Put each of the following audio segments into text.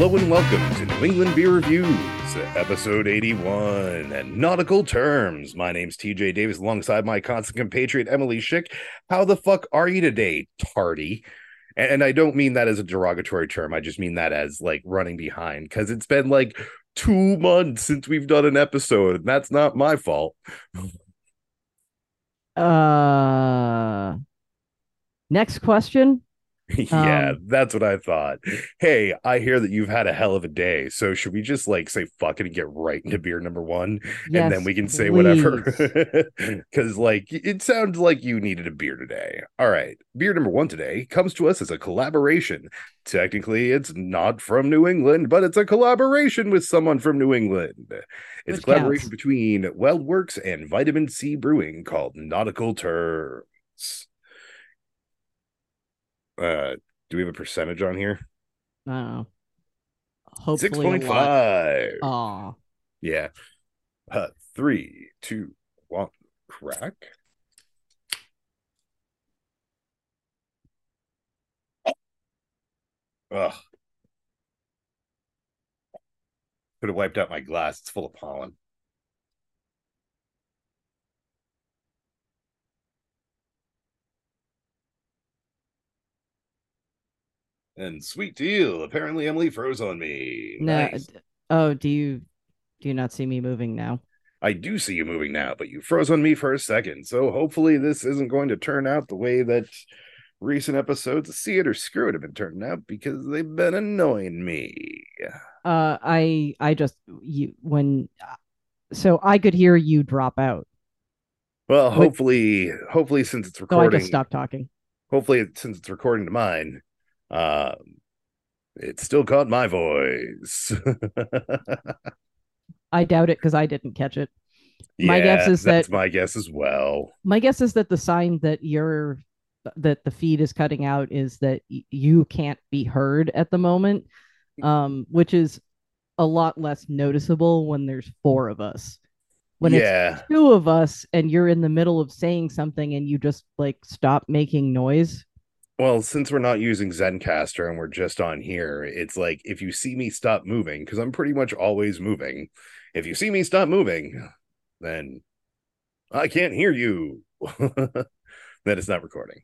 Hello and welcome to New England Beer Reviews, episode 81, and nautical terms. My name's TJ Davis alongside my constant compatriot Emily Schick. How the fuck are you today, tardy? And, and I don't mean that as a derogatory term. I just mean that as like running behind because it's been like two months since we've done an episode, and that's not my fault. Uh, next question. yeah, Um, that's what I thought. Hey, I hear that you've had a hell of a day. So should we just like say fuck it and get right into beer number one? and then we can say whatever. Because like it sounds like you needed a beer today. All right. Beer number one today comes to us as a collaboration. Technically, it's not from New England, but it's a collaboration with someone from New England. It's Which a collaboration counts. between Weldwerks and Vitamin Sea Brewing called Nautical Terms. Uh, do we have a percentage on here? Don't. Hopefully, Six a point lot. five. Aw. Yeah. Uh, three, two, one, crack. Ugh. Could have wiped out my glass. It's full of pollen. And sweet deal. Apparently, Emily froze on me. No. Nice. Oh, do you do you not see me moving now? I do see you moving now, but you froze on me for a second. So hopefully this isn't going to turn out the way that recent episodes of See It or Screw It have been turning out because they've been annoying me. Uh, I I just you when so I could hear you drop out, Well, Wait. hopefully, hopefully since it's so I just stopped talking. hopefully since it's recording to mine, um, it still caught my voice. I doubt it because I didn't catch it. My guess is that's that- my guess as well. My guess is that the sign that you're that the feed is cutting out is that y- you can't be heard at the moment, um, which is a lot less noticeable when there's four of us. When yeah. it's two of us and you're in the middle of saying something and you just like stop making noise. Well, since we're not using Zencastr and we're just on here, it's like if you see me stop moving, because I'm pretty much always moving. If you see me stop moving, then I can't hear you. then it's not recording.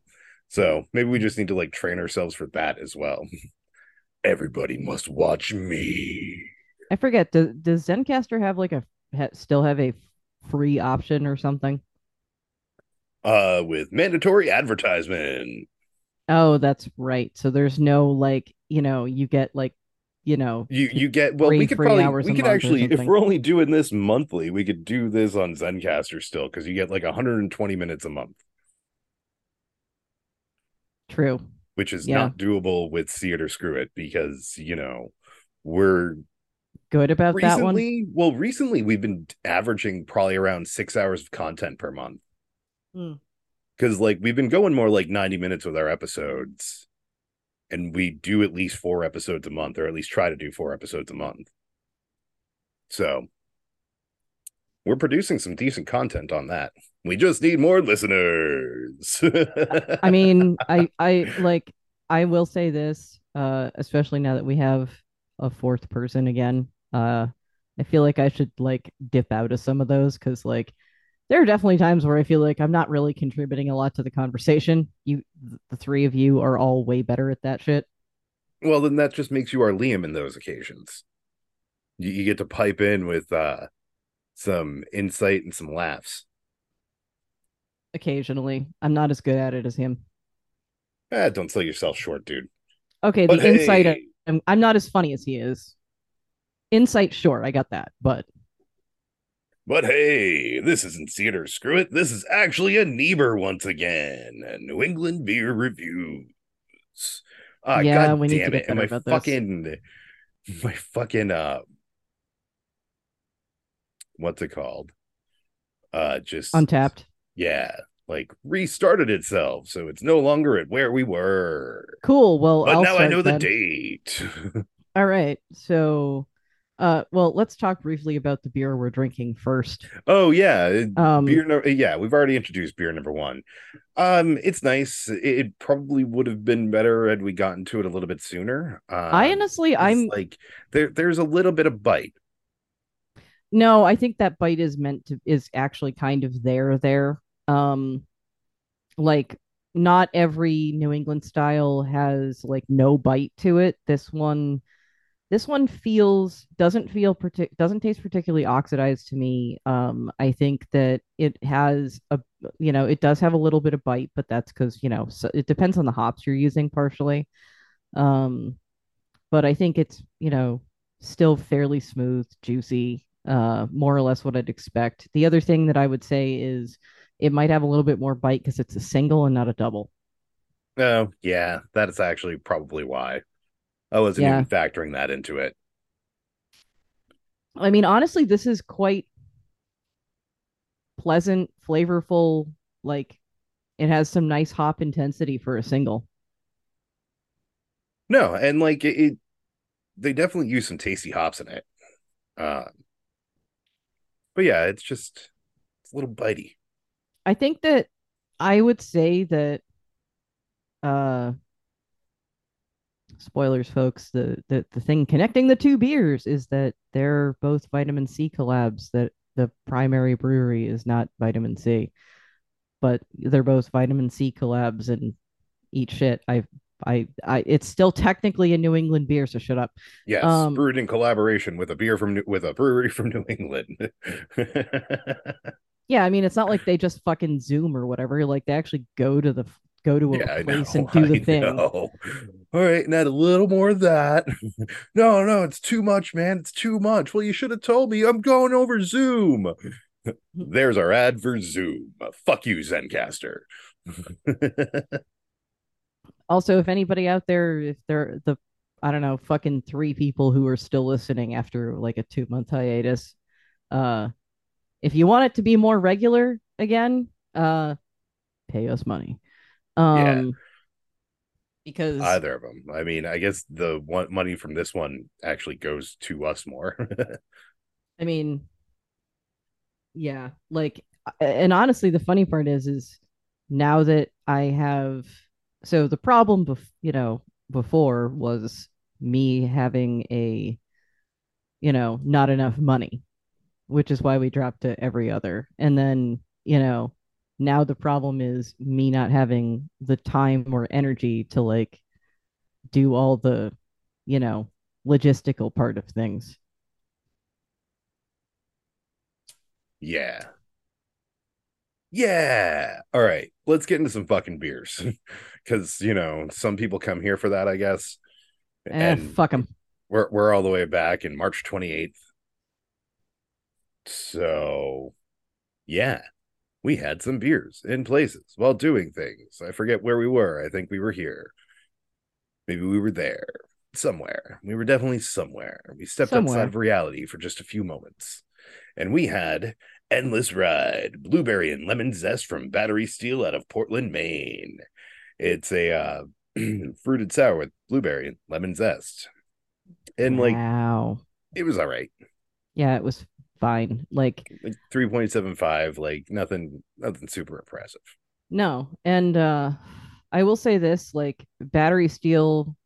So maybe we just need to like train ourselves for that as well. Everybody must watch me. I forget. Does does Zencastr have like a ha, still have a free option or something? Uh, with mandatory advertisement. Oh, that's right. So there's no like you know you get like you know You you get well. Three we could probably hours we could actually if we're only doing this monthly, we could do this on Zencastr still because you get like 120 minutes a month, true. which is Yeah. not doable with See It or Screw It because you know we're Good about that one. well recently we've been averaging probably around six hours of content per month Hmm. Because like we've been going more like 90 minutes with our episodes and we do at least four episodes a month or at least try to do four episodes a month so we're producing some decent content on that we just need more listeners I mean, I I like I will say this, uh, especially now that we have a fourth person again. Uh, I feel like I should like dip out of some of those because like there are definitely times where I feel like I'm not really contributing a lot to the conversation. You, the three of you, are all way better at that shit. well then that just makes you our liam in those occasions you, you get to pipe in with uh some insight and some laughs Occasionally, I'm not as good at it as him. Ah, don't sell yourself short, dude. Okay, But the insight. I'm, I'm not as funny as he is. Insight, sure, I got that, but but hey, this isn't theater. Screw it. This is actually a Niebuhr once again. New England beer reviews. Ah, Yeah, God we need to it! And my about this. fucking, my fucking uh, what's it called? Uh, just Untappd. yeah, like restarted itself, so it's no longer at where we were. Cool. Well, But I'll now I know the date. All right. So Uh, well, let's talk briefly about the beer we're drinking first. Oh yeah, Um, beer. No, yeah, we've already introduced beer number one. Um, it's nice. It, it probably would have been better had we gotten to it a little bit sooner. I honestly, I'm like there, there's a little bit of bite. no, I think that bite is meant to is actually kind of there there. Um, like not every New England style has like no bite to it. This one this one feels doesn't feel partic doesn't taste particularly oxidized to me. Um, I think that it has a you know it does have a little bit of bite, but that's because you know so it depends on the hops you're using partially. Um, but I think it's you know still fairly smooth, juicy, uh, more or less what I'd expect. The other thing that I would say is it might have a little bit more bite because it's a single and not a double. Oh, yeah, that's actually probably why. I wasn't Yeah, even factoring that into it. I mean honestly, this is quite pleasant, flavorful. Like it has some nice hop intensity for a single. No, and like it, it they definitely use some tasty hops in it. Uh, but yeah, it's just it's a little bitey. I think that I would say that uh spoilers folks the, the the thing connecting the two beers is that they're both vitamin sea collabs that the primary brewery is not vitamin sea. But they're both vitamin sea collabs and eat shit. I i i it's still technically a new england beer so shut up. Yes, um brewed in collaboration with a beer from New- with a brewery from New England. yeah i mean it's not like they just fucking zoom or whatever. Like they actually go to the go to a Yeah, know. place and do the I thing know. All right, and add a little more of that. No, no, it's too much, man. It's too much. Well, you should have told me. I'm going over Zoom. There's our ad for Zoom. Fuck you, Zencastr. Also, if anybody out there, if they're the, I don't know, fucking three people who are still listening after like a two month hiatus, uh, if you want it to be more regular again, uh, pay us money. Yeah. Um, because Either of them. I mean, I guess the one money from this one actually goes to us more. I mean, yeah, like, and honestly, the funny part is, is now that I have, so the problem, bef- you know, before was me having a, you know, not enough money which is why we dropped to every other. And then, you know, now the problem is me not having the time or energy to like do all the, you know, logistical part of things. yeah. Yeah. All right. Let's get into some fucking beers. Cause you know, some people come here for that, I guess. Eh, And fuck them. we're we're all the way back in March 28th. So yeah, we had some beers in places while doing things. I forget where we were. I think we were here. Maybe we were there. Somewhere. We were definitely somewhere. We stepped Somewhere. outside of reality for just a few moments. And we had Endless Ride, blueberry and lemon zest from Battery Steele out of Portland, Maine. It's a uh, fruited sour with blueberry and lemon zest. And like wow. it was all right. Yeah, it was fine. Like, Like 3.75, like nothing nothing super impressive. no. And uh I will say this, like Battery Steele,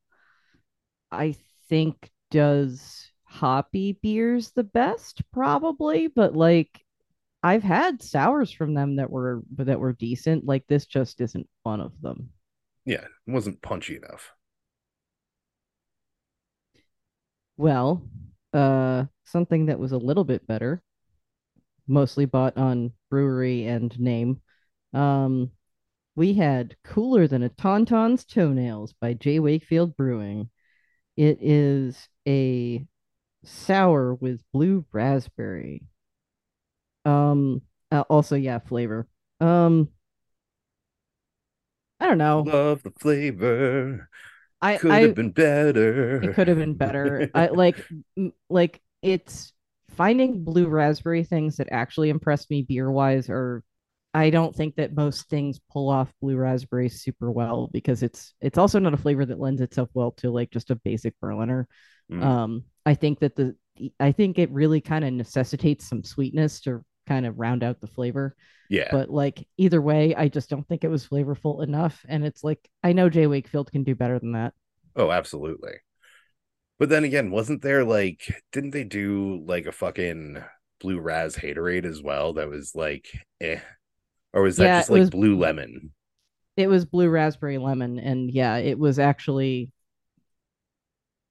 I think does hoppy beers the best, probably, but like I've had sours from them that were that were decent. Like this just isn't one of them. Yeah, it wasn't punchy enough. Well, uh something that was a little bit better, mostly bought on brewery and name. Um we had Cooler Than a Tauntaun's Toenails by J. Wakefield Brewing. It is a sour with blue raspberry. Um uh, also yeah, flavor. Um I don't know. Love the flavor. I Could have been better. it could have been better. I like like it's finding blue raspberry things that actually impress me beer wise or I don't think that most things pull off blue raspberry super well because it's it's also not a flavor that lends itself well to like just a basic Berliner. Mm. Um I think that the I think it really kind of necessitates some sweetness to kind of round out the flavor. Yeah. But like either way, I just don't think it was flavorful enough. And it's like I know J. Wakefield can do better than that. Oh, absolutely. But then again, wasn't there like didn't they do like a fucking blue raz haterade as well that was like eh or was that Yeah, just like was blue lemon? it was blue raspberry lemon and yeah, it was actually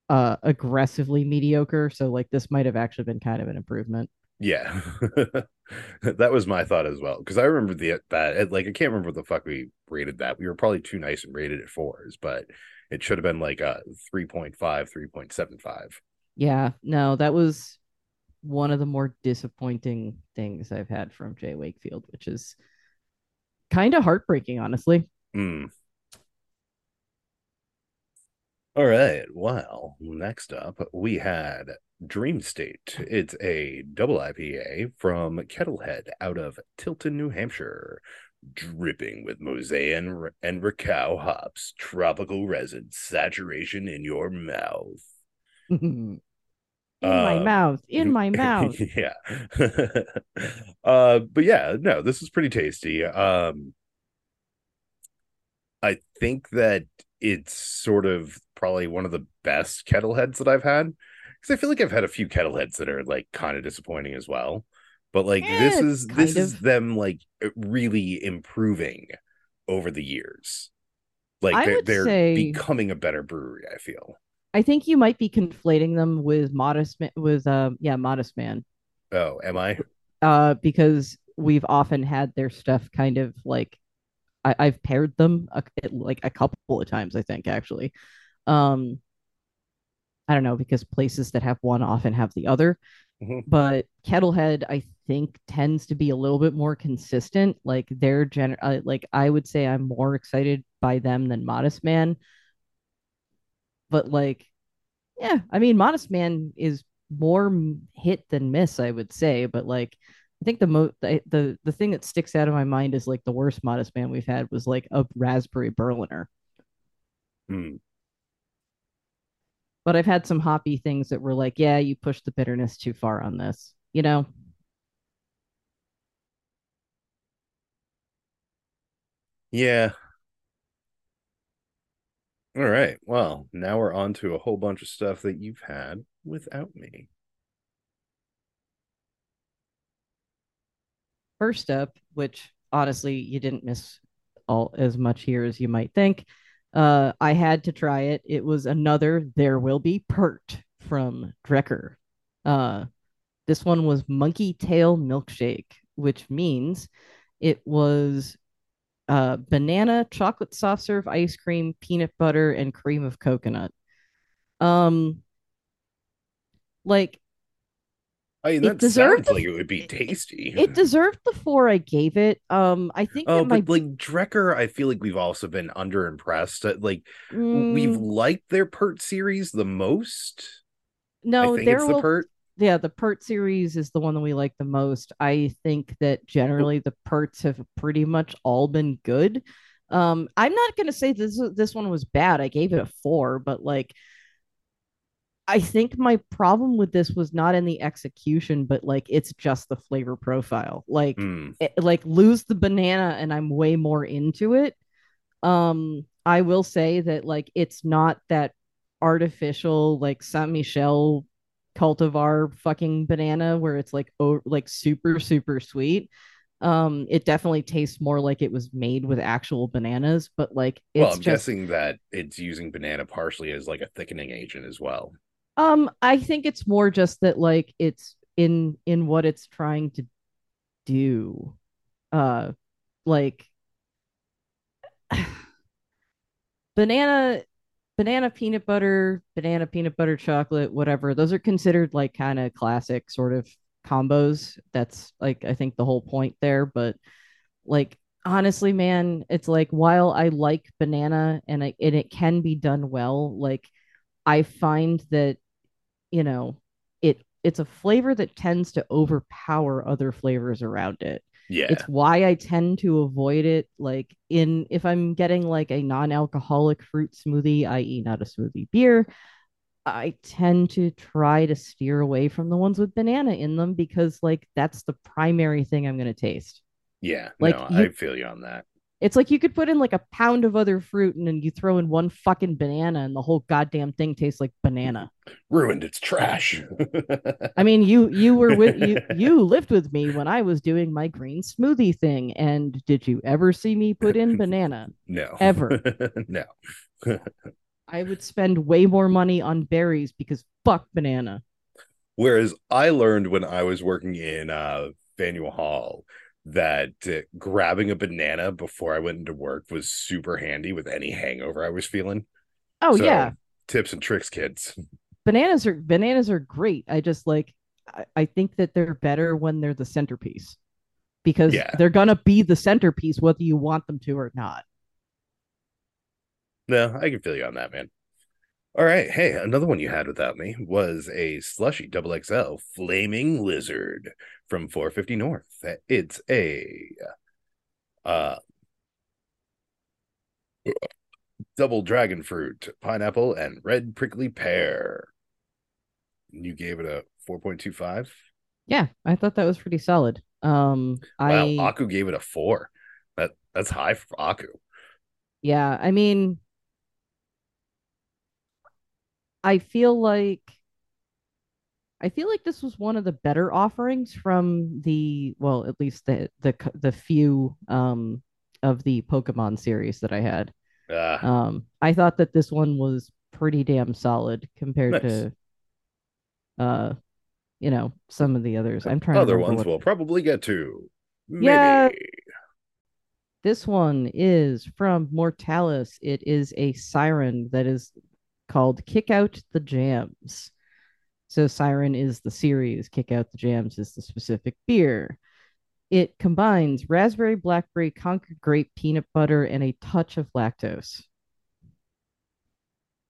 uh aggressively mediocre. So like this might have actually been kind of an improvement. Yeah. that was my thought as well because I remember the that like I can't remember what the fuck we rated that. We were probably too nice and rated it fours, but it should have been like a 3.5, 3.75. Yeah, no, that was one of the more disappointing things I've had from J. Wakefield, which is kind of heartbreaking, honestly. Mm. All right. Well, next up, we had Dream State. It's a double IPA from Kettlehead out of Tilton, New Hampshire. Dripping with Mosaic and, Riwaka hops, tropical resin, saturation in your mouth. in my Um, mouth, in my mouth. yeah. uh, but yeah, no, this is pretty tasty. Um, I think that it's sort of probably one of the best kettleheads that I've had because I feel like I've had a few kettle heads that are like kind of disappointing as well. But like this Eh, is this is them like really improving over the years. Like I they're they're say becoming a better brewery, I feel. I think you might be conflating them with Modest with um yeah, Modest Man. Oh, am I? Uh because we've often had their stuff kind of like I, I've paired them a, like a couple of times, I think actually. Um I don't know because places that have one often have the other. Mhm. but Kettlehead, I think, tends to be a little bit more consistent. Like they're gen, uh, like I would say, I'm more excited by them than Modest Man. But like, yeah, I mean, Modest Man is more hit than miss, I would say. But like, I think the mo the, the the thing that sticks out of my mind is like the worst Modest Man we've had was like a raspberry Berliner. Hmm. But I've had some hoppy things that were like, yeah, you pushed the bitterness too far on this, you know? Yeah. All right. Well, now we're on to a whole bunch of stuff that you've had without me. First up, which honestly you didn't miss all as much here as you might think. Uh, I had to try it. It was another There Will Be Pert from Drekker. Uh, this one was Monkey Tail Milkshake, which means it was uh, banana, chocolate soft serve ice cream, peanut butter, and cream of coconut. Um, like I mean, it that deserved sounds the like it would be tasty. it deserved the four I gave it. Um, I think Oh, but like Drekker, I feel like we've also been underimpressed. Like we've mm, liked their Pert series the most. I no, think there it's the Pert. yeah, the Pert series is the one that we like the most. I think that generally the Perts have pretty much all been good. Um, I'm not gonna say this this one was bad. I gave it a four, but like I think my problem with this was not in the execution, but like it's just the flavor profile. Like hmm. it, like lose the banana and I'm way more into it. Um, I will say that like it's not that artificial like Saint Michel cultivar fucking banana where it's like oh like super super sweet. Um, it definitely tastes more like it was made with actual bananas, but like it's Well, I'm just guessing that it's using banana partially as like a thickening agent as well. Um I think it's more just that like it's in in what it's trying to do. Uh like banana banana peanut butter, banana peanut butter chocolate, whatever. Those are considered like kind of classic sort of combos. That's like I think the whole point there, but like honestly, man, it's like while I like banana and I and it can be done well, like I find that, you know, it it's a flavor that tends to overpower other flavors around it. Yeah. It's why I tend to avoid it. Like in if I'm getting like a non-alcoholic fruit smoothie, i.e., not a smoothie beer, I tend to try to steer away from the ones with banana in them because like that's the primary thing I'm going to taste. Yeah, Like no, you I feel you on that. It's like you could put in like a pound of other fruit and then you throw in one fucking banana and the whole goddamn thing tastes like banana. Ruined its trash. I mean, you you were with you you lived with me when I was doing my green smoothie thing and did you ever see me put in banana? no. Ever. no. I would spend way more money on berries because fuck banana. Whereas I learned when I was working in uh Faneuil Hall that uh, grabbing a banana before I went into work was super handy with any hangover I was feeling. Oh So, yeah, Tips and tricks, kids. bananas are bananas are great. I just like I, I think that they're better when they're the centerpiece because Yeah. they're gonna be the centerpiece whether you want them to or not. No, I can feel you on that, man. All right. Hey, another one you had without me was a slushy double XL flaming lizard from 450 North. It's a uh double dragon fruit, pineapple, and red prickly pear. You gave it a 4.25. Yeah, I thought that was pretty solid. Um, Wow, I Aku gave it a four. That that's high for Aku. yeah, I mean, I feel like I feel like this was one of the better offerings from the well, at least the the the few um of the Pokemon series that I had. Uh, Um, I thought that this one was pretty damn solid compared Nice. to uh, you know, some of the others. I'm trying other ones what we'll probably get to. Maybe. Yeah. This one is from Mortalis. It is a siren that is called Kick Out the Jams. So Siren is the series, Kick Out the Jams is the specific beer. It combines raspberry, blackberry, concord grape, peanut butter, and a touch of lactose.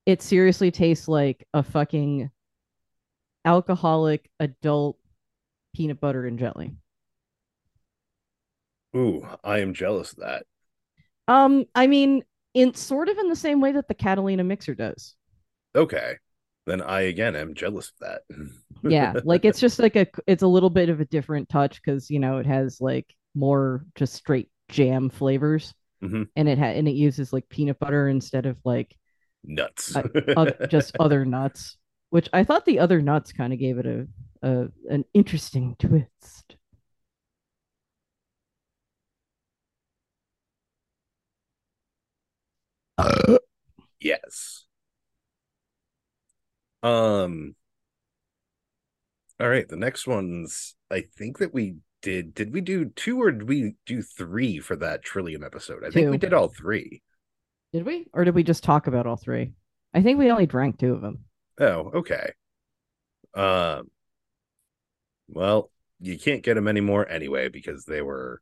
It seriously tastes like a fucking alcoholic adult peanut butter and jelly. Ooh, I am jealous of that. Um, I mean, in sort of in the same way that the Catalina mixer does. Okay. Then I again am jealous of that. Yeah, like it's just like a it's a little bit of a different touch because you know it has like more just straight jam flavors, Mhm. and it ha- and it uses like peanut butter instead of like nuts. Oth- just other nuts, which I thought the other nuts kind of gave it a, a an interesting twist. yes. Um all right, the next one's I think that we did did we do two or did we do three for that Trillium episode? I think we did all three. Did we, or did we just talk about all three? I think we only drank two of them. Oh, okay. Um well, you can't get them anymore anyway because they were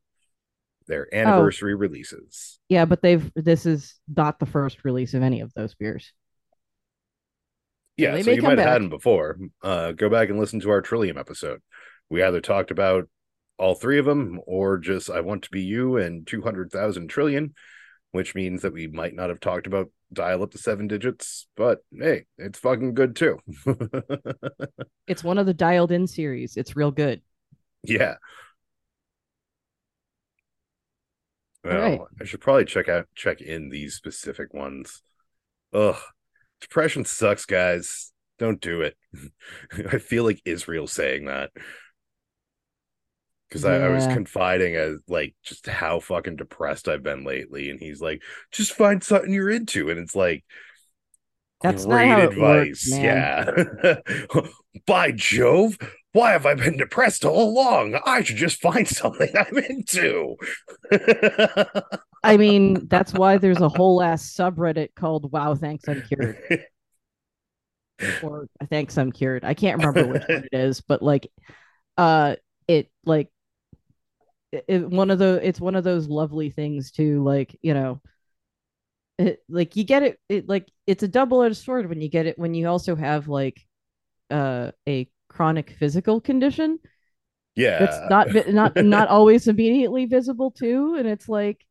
their anniversary releases. Yeah, but they've this is not the first release of any of those beers. Yeah, they so you might have had them before. Uh, go back and listen to our Trillium episode. We either talked about all three of them or just I Want to Be You and 200,000 trillion, which means that we might not have talked about dial up to seven digits, but hey, it's fucking good too. It's one of the dialed in series. It's real good. yeah. Well, right. I should probably check out check in these specific ones. Ugh. Depression sucks, guys. Don't do it. I feel like Israel saying that. Because I, I was confiding as like just how fucking depressed I've been lately. And he's like, just find something you're into. And it's like That's not great advice. works, yeah. By Jove, why have I been depressed all along? I should just find something I'm into. I mean, that's why there's a whole ass subreddit called Wow, thanks I'm cured. Or thanks I'm cured. I can't remember which one it is, but like uh it like it, one of the it's one of those lovely things to like, you know, it, like you get it, it like it's a double-edged sword when you get it when you also have like uh a chronic physical condition yeah. it's not not not always immediately visible too and it's like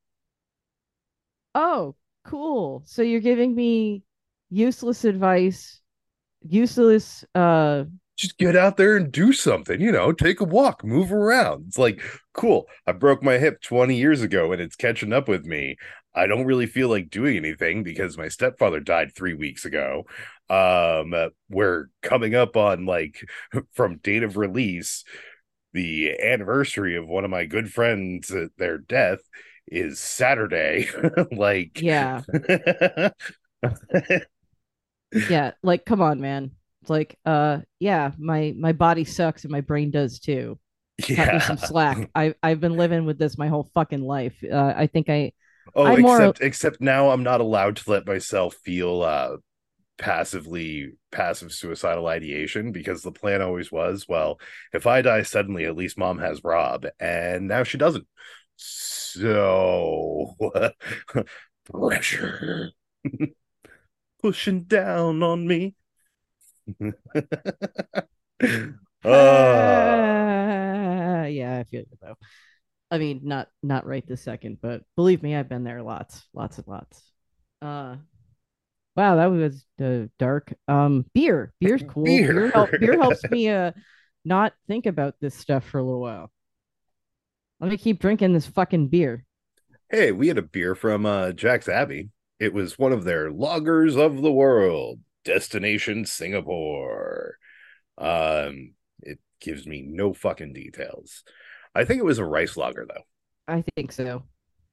oh cool so you're giving me useless advice useless uh just get out there and do something, you know, take a walk, move around. It's like, cool. I broke my hip 20 years ago and it's catching up with me. I don't really feel like doing anything because my stepfather died three weeks ago. Um, we're coming up on like from date of release, the anniversary of one of my good friends, uh, their death is Saturday. like, yeah. yeah, like come on, man. It's like, uh, yeah, my my body sucks and my brain does too. Yeah. Cut me some slack. I I've been living with this my whole fucking life. Uh, I think I. Oh, I'm except more- except now I'm not allowed to let myself feel uh passively passive suicidal ideation because the plan always was, well, if I die suddenly, at least mom has Rob, and now she doesn't. So pressure pushing down on me. Ah. Uh, yeah, I feel you though. I mean, not not right this second, but believe me, I've been there lots, lots and lots. Uh, wow, that was uh, dark. Um, beer, beer's cool. Beer, Beer. help, beer helps me uh not think about this stuff for a little while. Let me keep drinking this fucking beer. hey, we had a beer from uh Jack's Abbey. It was one of their Lagers of the World, Destination Singapore. Um, it gives me no fucking details. I think it was a rice lager though. I think so.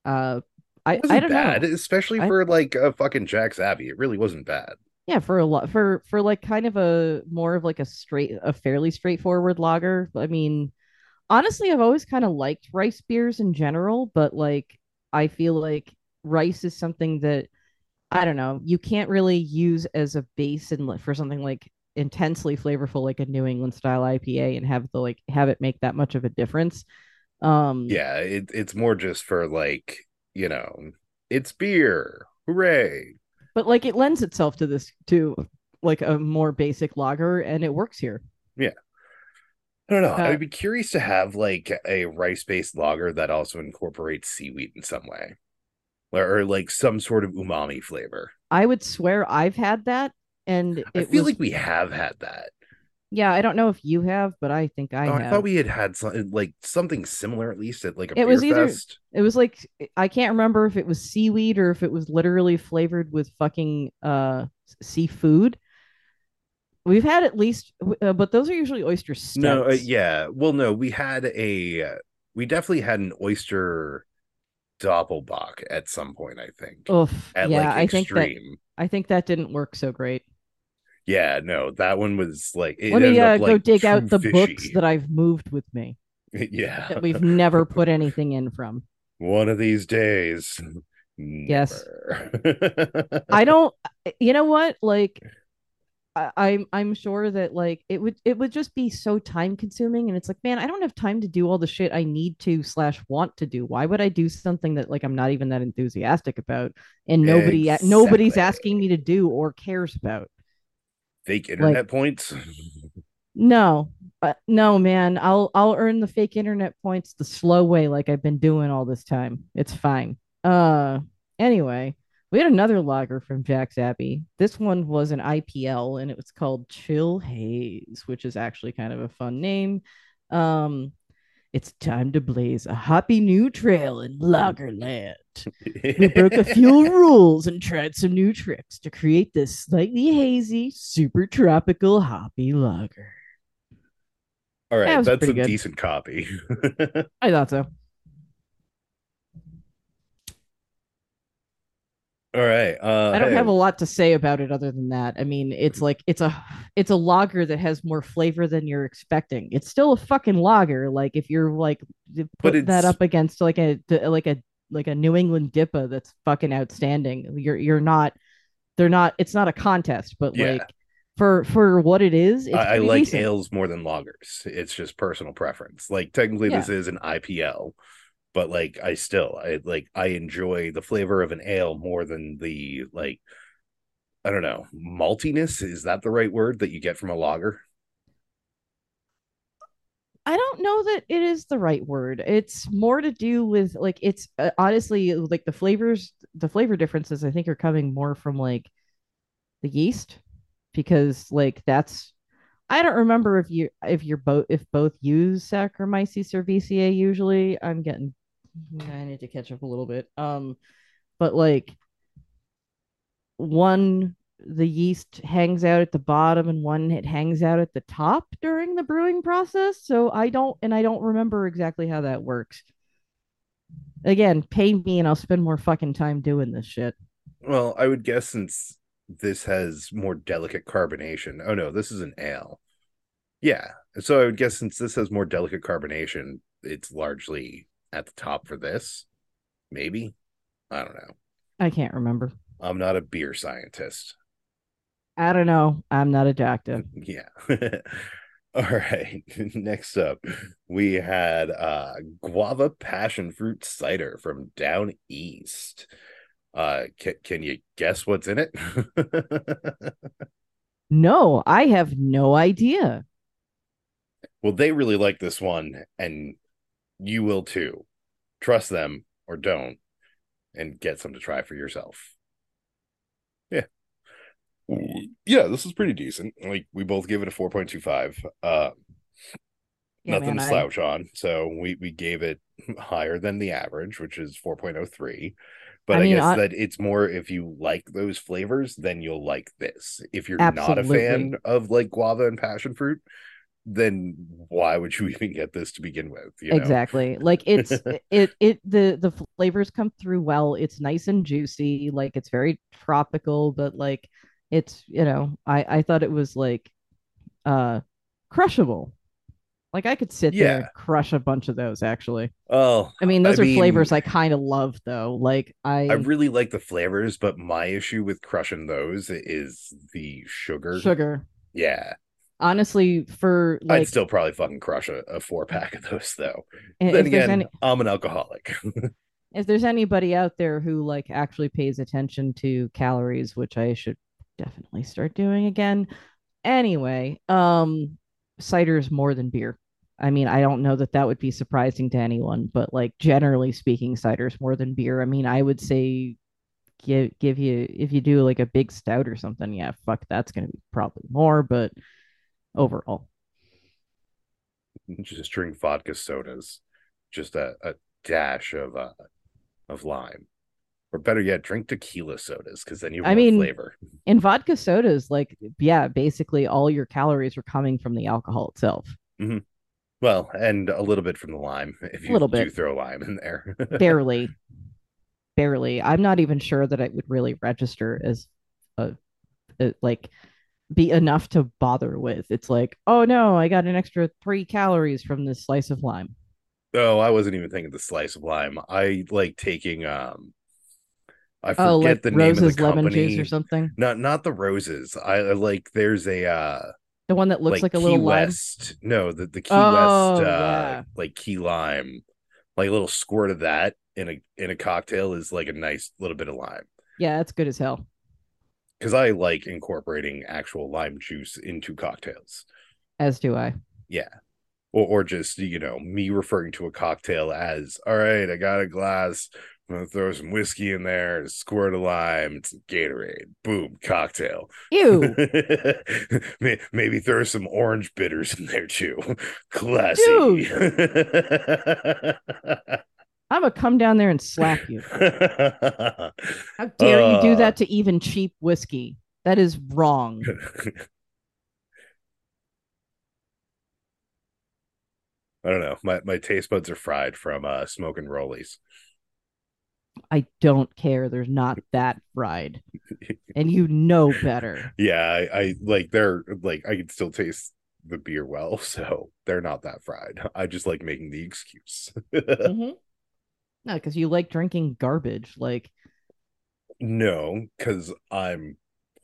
Uh, I It wasn't I don't bad, know. especially I- for like a fucking Jack's Abbey. It really wasn't bad. Yeah, for a lot for for like kind of a more of like a straight a fairly straightforward lager. I mean, honestly, I've always kind of liked rice beers in general, but like I feel like rice is something that I don't know, you can't really use as a base and for something like intensely flavorful like a New England style IPA and have the like have it make that much of a difference. Um Yeah, it, it's more just for like, you know, it's beer. Hooray. but like it lends itself to this to like a more basic lager and it works here. Yeah. I don't know. Uh, I'd be curious to have like a rice-based lager that also incorporates seaweed in some way. Or, or like some sort of umami flavor. I would swear I've had that, and it I feel was like we have had that. yeah. I don't know if you have, but I think I Oh, I thought we had had some, like something similar at least at like a It was either- fest. It was like I can't remember if it was seaweed or if it was literally flavored with fucking uh seafood. We've had at least, uh, but those are usually oyster. No, uh, yeah. Well, no, we had a uh, we definitely had an oyster doppelbock at some point, I think. Oof. at yeah, like I think that extreme. I think that didn't work so great. Yeah, no, that one was like Let me uh, up, go like, dig out the books that I've moved with me yeah. that we've never put anything in from. One of these days. Yes. I don't. You know what? Like, I, I'm I'm sure that like it would it would just be so time consuming, and it's like, man, I don't have time to do all the shit I need to slash want to do. Why would I do something that like I'm not even that enthusiastic about, and nobody nobody's asking me to do or cares about? Fake internet points. No, uh, no, man. I'll I'll earn the fake internet points the slow way, like I've been doing all this time. It's fine. Uh, anyway, we had another lager from Jack's Abbey. This one was an IPL, and it was called Chill Haze, which is actually kind of a fun name. Um, it's time to blaze a happy new trail in Lagerland. We broke a few rules and tried some new tricks to create this slightly hazy, super tropical hoppy lager. All right, Yeah, it right, was that's a good. decent copy. I thought so. All right. Uh I don't hey, have a lot to say about it other than that. I mean, it's like it's a it's a lager that has more flavor than you're expecting. It's still a fucking lager. Like if you're like putting that up against like a like a like a New England Dippa that's fucking outstanding. You're you're not they're not it's not a contest, but Yeah. like for for what it is, it's I, I like decent. ales more than lagers. It's just personal preference. Like technically this is an IPL, but like I still I like I enjoy the flavor of an ale more than the like I don't know, maltiness is that the right word that you get from a lager? I don't know that it is the right word. It's more to do with like it's uh, honestly like the flavors, the flavor differences. I think are coming more from like the yeast. because like that's I don't remember if you if you're both if both use Saccharomyces cerevisiae usually. I'm getting I need to catch up a little bit. Um but like one the yeast hangs out at the bottom and one it hangs out at the top during the brewing process. So I don't and I don't remember exactly how that works. Again, pay me and I'll spend more fucking time doing this shit. Well, I would guess since this has more delicate carbonation. Oh no, this is an ale. Yeah. So I would guess since this has more delicate carbonation, it's largely at the top for this. Maybe. I don't know. I can't remember. I'm not a beer scientist. I don't know. I'm not a doctor. Yeah. All right. Next up, we had uh guava passion fruit cider from down east. Uh can, can you guess what's in it? no, I have no idea. well, they really like this one and you will too. Trust them or don't and get some to try for yourself. Yeah. Yeah, this is pretty decent. Like we both give it a 4.25. Uh Yeah, nothing man, to I- slouch on. So we we gave it higher than the average, which is 4.03. But I I, mean, guess I- that it's more if you like those flavors, then you'll like this. If you're not a fan of like guava and passion fruit, then why would you even get this to begin with? You know? exactly like it's it it the the flavors come through well it's nice and juicy like it's very tropical but like it's you know i i thought it was like uh crushable like i could sit there and crush a bunch of those actually Oh, i mean those I are mean- flavors i kind of love though like i, I really like the flavors, but my issue with crushing those is the sugar. sugar Yeah. Honestly for like I'd still probably fucking crush a, a four pack of those though. then again, any I'm an alcoholic. if there's anybody out there who like actually pays attention to calories, which I should definitely start doing again. Anyway, um cider is more than beer. I mean, I don't know that that would be surprising to anyone, but like generally speaking, cider is more than beer. I mean, I would say give give you if you do like a big stout or something, yeah, fuck, that's gonna be probably more, but overall, just drink vodka sodas, just a, a dash of uh of lime, or better yet, drink tequila sodas because then you have I mean, flavor. in vodka sodas, like yeah, basically all your calories are coming from the alcohol itself. Well, and a little bit from the lime if you Little do bit. throw lime in there. barely barely i'm not even sure that it would really register as a, a like be enough to bother with it's like oh no i got an extra three calories from this slice of lime oh, I wasn't even thinking the slice of lime. I like taking um, I forget oh like the name of roses the lemon company. juice or something Not not the roses. I I like. There's a uh the one that looks like, a Key little lime West. No, the the Key Oh, West, uh, yeah. like key lime, like a little squirt of that in a in a cocktail is like a nice little bit of lime. yeah that's good as hell Because I like incorporating actual lime juice into cocktails. as do i Yeah. Or or just, you know, me referring to a cocktail as, all right, I got a glass. I'm gonna throw some whiskey in there, squirt a lime, some Gatorade. Boom, cocktail. ew Maybe throw some orange bitters in there too. Classy. i'm gonna come down there and slap you how dare you do Uh. that to even cheap whiskey that is wrong I don't know. My my taste buds are fried from uh smoking rollies. I don't care. They're not that fried. And you know better. Yeah, I, I like they're like I can still taste the beer well, so they're not that fried. I just like making the excuse. mm-hmm. No, because you like drinking garbage. Like, no, because I'm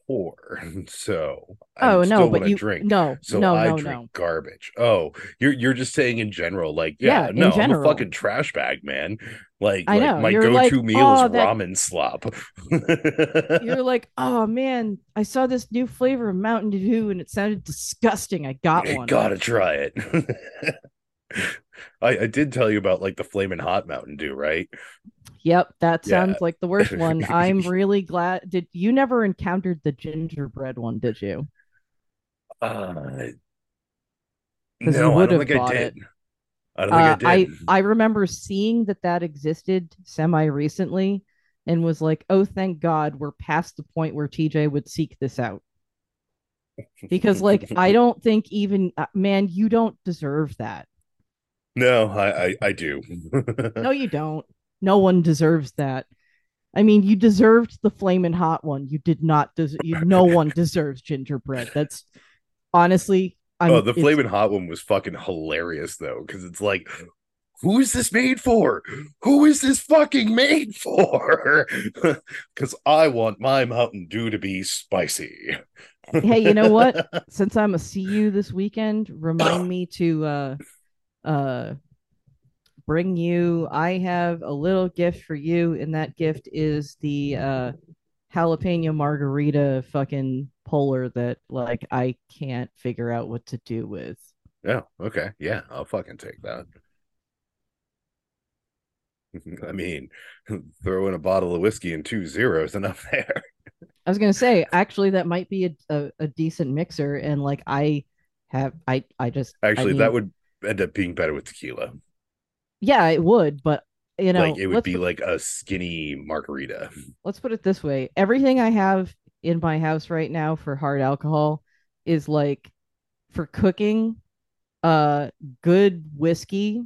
poor, so oh I no, still but you drink. no, So no, I no, drink no. garbage. Oh, you're you're just saying in general, like yeah, Yeah, no, I'm a fucking trash bag, man. Like, I like know, my you're go-to like, meal "Oh, is that- ramen slop. You're like, oh man, I saw this new flavor of Mountain Dew and it sounded disgusting. I got You one. gotta try it. I, I did tell you about like the flaming hot Mountain Dew, right? Yep, that Yeah. sounds like the worst one. I'm really glad. Did you never encountered the gingerbread one? Did you? Uh, no, I don't think I did. it. I don't think Uh, I I did. I remember seeing that that existed semi recently and was like, "Oh, thank God, we're past the point where TJ would seek this out." Because like I don't think even uh, man, you don't deserve that. No, I, I I do. No, you don't. No one deserves that. I mean, you deserved the flaming hot one. You did not. Des- you, no one deserves gingerbread. That's honestly, I'm. oh, the flaming hot one was fucking hilarious though, because it's like, who is this made for? Who is this fucking made for? Because I want my Mountain Dew to be spicy. Hey, you know what? Since I'm a CU this weekend, remind me to uh, uh, bring you. I have a little gift for you, and that gift is the uh, jalapeno margarita fucking polar that like I can't figure out what to do with. Yeah, okay. Yeah, I'll fucking take that. I mean, throw in a bottle of whiskey and two zeros enough there. I was gonna say, actually, that might be a, a, a decent mixer, and like I have, I I just I Actually, mean, that would end up being better with tequila. yeah, it would, but you know, like it would be put, like a skinny margarita. let's put it this way: everything I have in my house right now for hard alcohol is like for cooking, uh, good whiskey.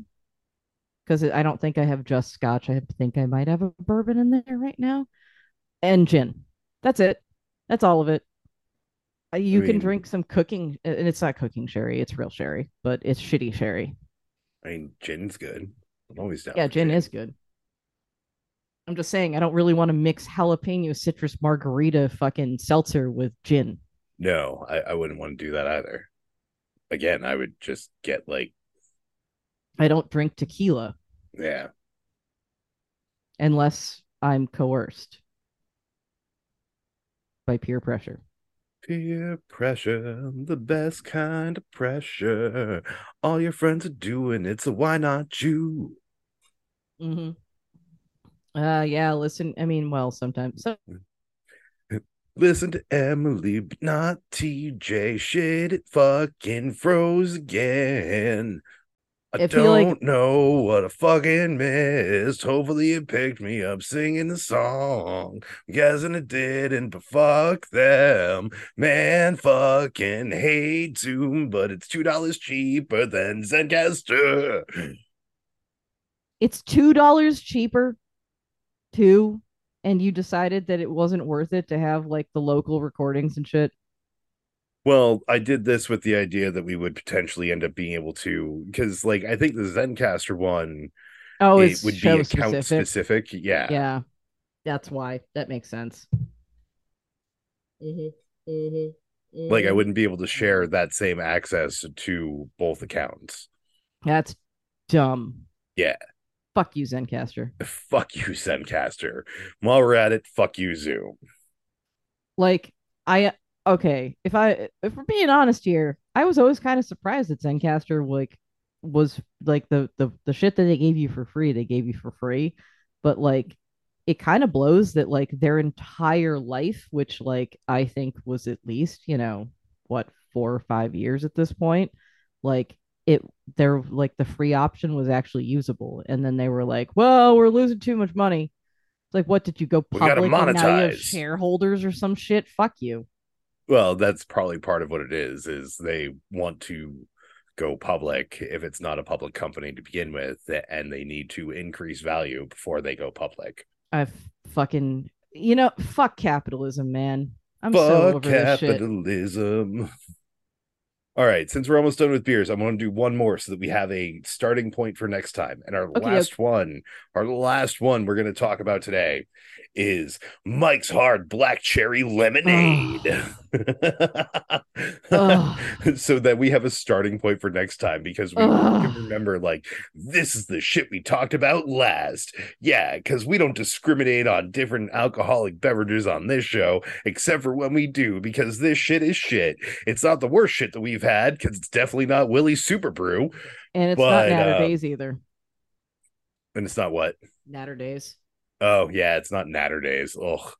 Because I don't think I have just scotch. I think I might have a bourbon in there right now, and gin. That's it. That's all of it. You can mean- drink some cooking, and it's not cooking sherry. It's real sherry, but it's shitty sherry. I mean, gin's good. I'm always down. Yeah, for gin is good. I'm just saying, I don't really want to mix jalapeno citrus margarita fucking seltzer with gin. No, I, I wouldn't want to do that either. Again, I would just get like, I don't drink tequila yeah, unless I'm coerced by peer pressure. Peer pressure, the best kind of pressure. All your friends are doing it, so why not you? Mm-hmm. Uh, yeah. Listen, I mean, well, sometimes. So, Listen to Emily, but not TJ. Shit, it fucking froze again. I, don't like- know what I fucking missed. Hopefully, it picked me up singing the song. I'm guessing it didn't, but fuck them. Man, fucking hate Zoom, but it's $2 cheaper than Zencastr. it's two dollars cheaper, too, and you decided that it wasn't worth it to have like the local recordings and shit. Well, I did this with the idea that we would potentially end up being able to, because like I think the Zencastr one, Oh, it would be account specific. specific. Yeah. Yeah, that's why. That makes sense. Mm-hmm, mm-hmm, like I mm-hmm. wouldn't be able to share that same access to both accounts. That's dumb. Yeah. Fuck you, Zencastr. Fuck you, Zencastr. While we're at it, fuck you, Zoom. Like, I okay. If I if we're being honest here, I was always kind of surprised that Zencastr like was like the the the shit that they gave you for free. They gave you for free, but like it kind of blows that like their entire life, which like I think was at least you know what four or five years at this point, like it they're like the free option was actually usable and then they were like well we're losing too much money it's like what did you go We gotta public and now you have shareholders or some shit fuck you Well, that's probably part of what it is, is they want to go public if it's not a public company to begin with, and they need to increase value before they go public. i fucking you know fuck capitalism man i'm so Fuck over this shit capitalism. All right, since we're almost done with beers, I'm going to do one more so that we have a starting point for next time. And our Okay, last one, our last one we're going to talk about today is Mike's Hard Black Cherry Lemonade. Ugh. so that we have a starting point for next time because we Ugh. can remember, like, this is the shit we talked about last. Yeah, because we don't discriminate on different alcoholic beverages on this show, except for when we do, because this shit is shit. It's not the worst shit that we've had, because it's definitely not Willie's Super Brew, and it's but, not natter uh, days either and it's not what? Naturdays Oh, yeah, it's not Naturdays. Ugh.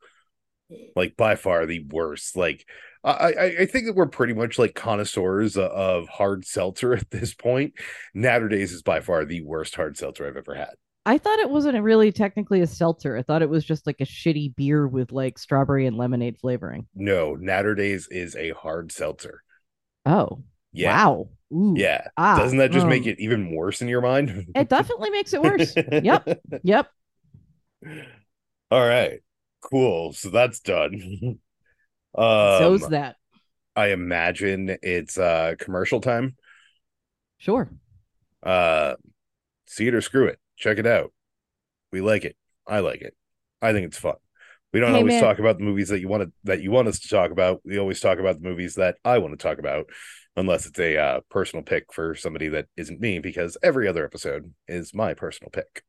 like by far the worst. Like I, I, I think that we're pretty much like connoisseurs of hard seltzer at this point. Naturdays is by far the worst hard seltzer I've ever had. I thought it wasn't really technically a seltzer. I thought it was just like a shitty beer with like strawberry and lemonade flavoring. No, Naturdays is a hard seltzer. Oh, Yeah. wow. Ooh. Yeah. Ah, Doesn't that just um, make it even worse in your mind? It definitely makes it worse. yep. Yep. All right. Cool. So that's done. um So's that. I imagine it's uh commercial time. Sure. Uh see it or screw it. Check it out. We like it. I like it. I think it's fun. We don't Hey, always man. talk about the movies that you want to that you want us to talk about. We always talk about the movies that I want to talk about, unless it's a uh, personal pick for somebody that isn't me, because every other episode is my personal pick.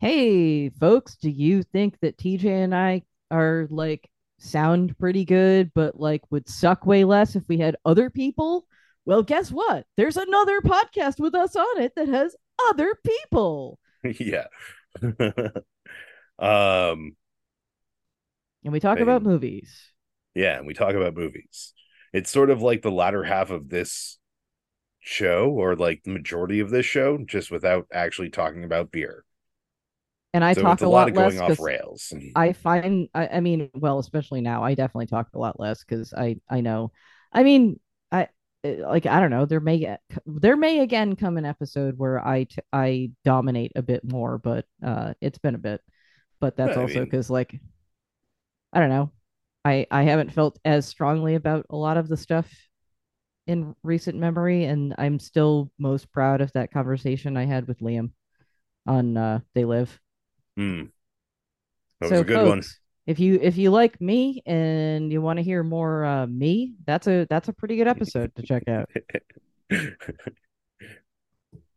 Hey, folks, do you think that TJ and I are like sound pretty good, but like would suck way less if we had other people? Well, guess what? There's another podcast with us on it that has other people. yeah. um And we talk Hey. about movies. yeah, and we talk about movies. It's sort of like the latter half of this show or like the majority of this show just without actually talking about beer. And I so talk a a lot lot of less going off rails. I find I, I mean, well, especially now, I definitely talk a lot less because I I know. I mean, I eh, like I don't know. There may there may again come an episode where I t- I dominate a bit more, but uh, it's been a bit. But that's I also because like I don't know. I I haven't felt as strongly about a lot of the stuff in recent memory, and I'm still most proud of that conversation I had with Liam on uh, They Live Hmm. That so was a good one. If you if you like me and you want to hear more uh, me, that's a that's a pretty good episode to check out.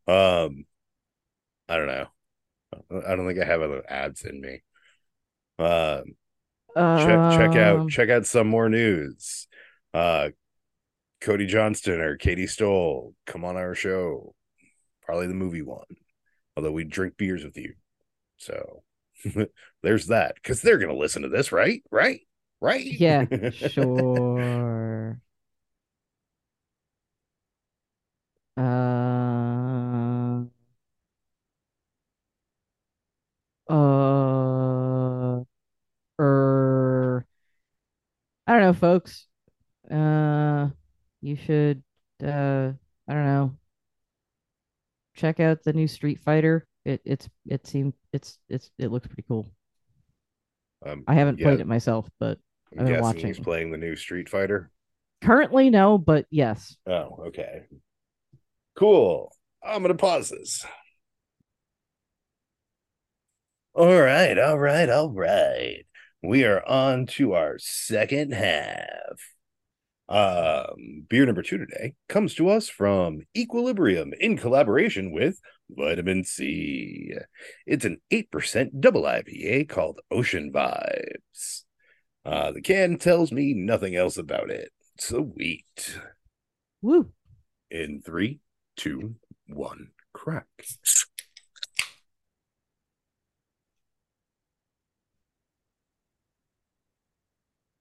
um I don't know. I don't think I have other ads in me. Um check check out Um, check out some more news. Uh Cody Johnston or Katie Stoll come on our show. Probably the movie one. Although we drink beers with you. So there's that. Because they're gonna listen to this, right? Right? Right? Yeah, sure. Uh, uh, er, I don't know, folks. Uh, you should, uh, I don't know, check out the new Street Fighter. It it's it seemed it's it's it looks pretty cool. um, I haven't yeah, played it myself, but I'm I've been guessing he's playing the new Street Fighter. currently no, but yes. Oh, okay. Cool. I'm gonna pause this. All right, all right, all right. We are on to our second half. Um, beer number two today comes to us from Equilibrium in collaboration with Vitamin Sea. It's an 8% double IPA called Ocean Vibes. Uh, the can tells me nothing else about it. Sweet. Woo. In three, two, one, crack.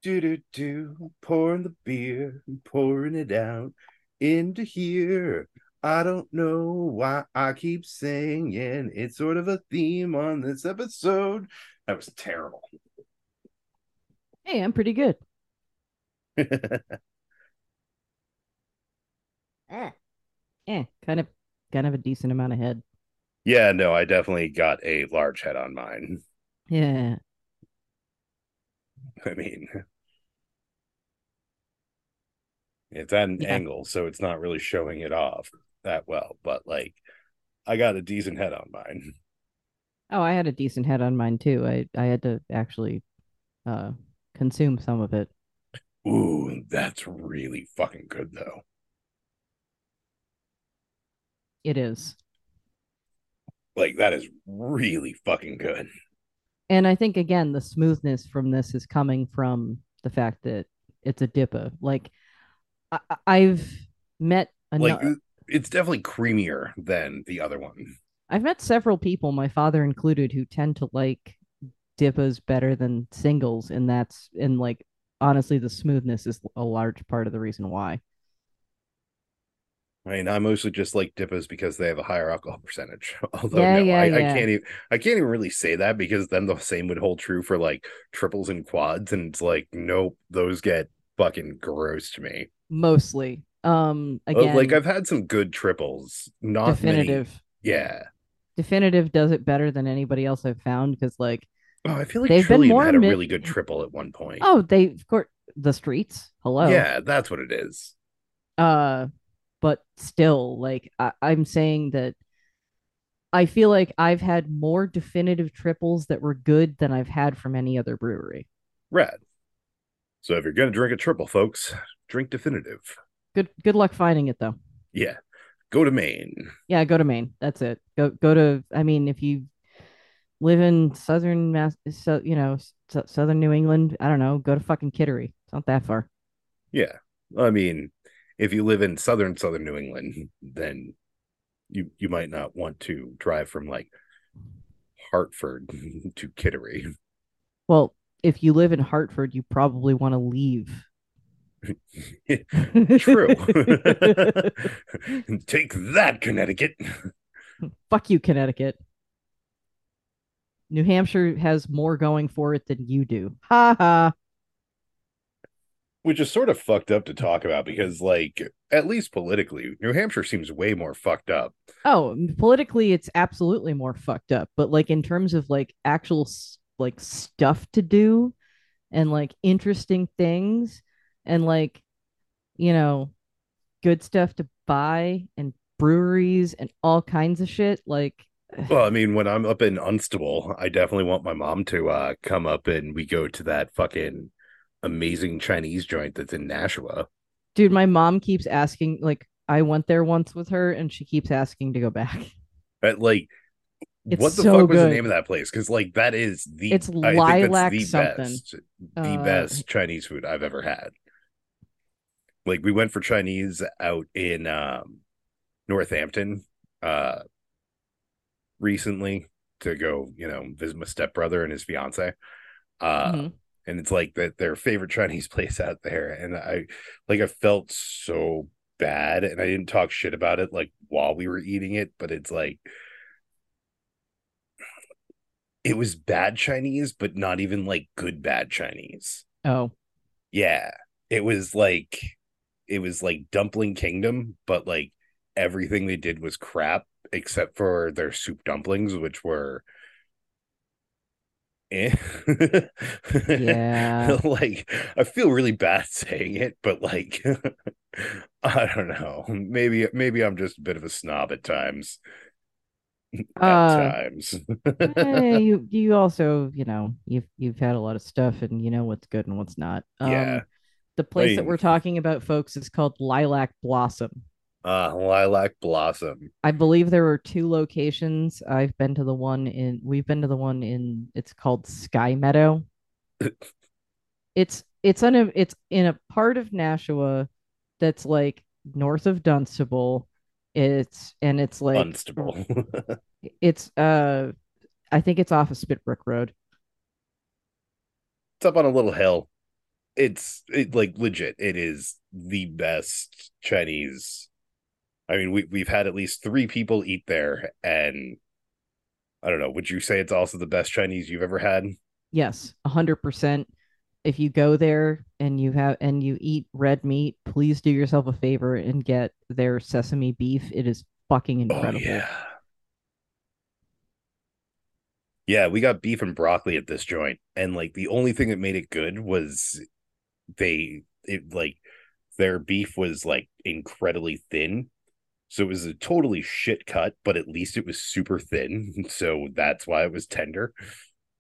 Do do do, pouring the beer, pouring it out into here. I don't know why I keep singing. It's sort of a theme on this episode. That was terrible. Hey, I'm pretty good. Eh. Eh, kind of kind of a decent amount of head. yeah, no, I definitely got a large head on mine. Yeah. I mean, it's at an Yeah. angle, so it's not really showing it off that well. But like, I got a decent head on mine. Oh, I had a decent head on mine too. I I had to actually uh consume some of it. Ooh, that's really fucking good though. It is. Like, that is really fucking good. And I think again the smoothness from this is coming from the fact that it's a dippa. Like I, I've met Like, it's definitely creamier than the other one. I've met several people, my father included, who tend to like dippas better than singles, and that's and like honestly, the smoothness is a large part of the reason why. I mean, I mostly just like dippas because they have a higher alcohol percentage. Although Yeah, no, yeah, I, I can't even I can't even really say that because then the same would hold true for like triples and quads, and it's like, nope, those get fucking gross to me. Mostly. Um Uh, again, Like I've had some good triples, not many. definitive. Yeah. Definitive does it better than anybody else I've found because like Oh, I feel like They've been more had a mi- really good triple at one point. oh they of course the streets. Hello. Yeah, that's what it is. Uh but still like I, I'm saying that I feel like I've had more definitive triples that were good than I've had from any other brewery. Rad. So if you're gonna drink a triple, folks, drink definitive. Good good luck finding it though. Yeah. Go to Maine. Yeah, go to Maine. That's it. Go go to I mean if you live in southern mass so you know s- southern New England, I don't know, go to fucking Kittery. It's not that far. Yeah. I mean, if you live in southern southern New England, then you you might not want to drive from like Hartford to Kittery. Well, if you live in Hartford, you probably want to leave. True. Take that, Connecticut. Fuck you, Connecticut. New Hampshire has more going for it than you do. Ha ha. Which is sort of fucked up to talk about because, like, at least politically, New Hampshire seems way more fucked up. Oh, politically, it's absolutely more fucked up. But like in terms of like actual like stuff to do and like interesting things and like you know good stuff to buy and breweries and all kinds of shit. Like Well, I mean, when I'm up in Dunstable, I definitely want my mom to uh come up and we go to that fucking amazing Chinese joint that's in Nashua. dude, my mom keeps asking. Like I went there once with her, and she keeps asking to go back. But like, It's what the so fuck was the name of that place? Because like that is the It's I Lilac the something. best, the Uh, best Chinese food I've ever had. Like we went for Chinese out in um Northampton uh recently to go, you know, visit my stepbrother and his fiance. Uh mhm. And it's like that their favorite Chinese place out there. And I like I felt so bad and I didn't talk shit about it like while we were eating it, but it's like it was bad Chinese, but not even like good bad Chinese. Oh, Yeah. It was like it was like dumpling kingdom, but like everything they did was crap except for their soup dumplings, which were eh. Yeah. like I feel really bad saying it, but like I don't know. Maybe maybe I'm just a bit of a snob at times. At Uh, times. eh, you you also you know you've you've had a lot of stuff, and you know what's good and what's not. Um, Yeah. the place that mean- we're talking about, folks, is called Lilac Blossom. Uh lilac blossom. I believe there are two locations. I've been to the one in we've been to the one in it's called Sky Meadow. it's it's on a it's in a part of Nashua that's like north of Dunstable. It's and it's like Dunstable. it's uh I think it's off of Spitbrook Road. it's up on a little hill. It's it like legit. It is the best Chinese. I mean, we we've had at least three people eat there, and I don't know. Would you say it's also the best Chinese you've ever had? Yes, a hundred percent. If you go there and you have and you eat red meat, please do yourself a favor and get their sesame beef. It is fucking oh, incredible. Oh yeah. Yeah, we got beef and broccoli at this joint, and like the only thing that made it good was they it like their beef was like incredibly thin. So it was a totally shit cut, but at least it was super thin. So that's why it was tender.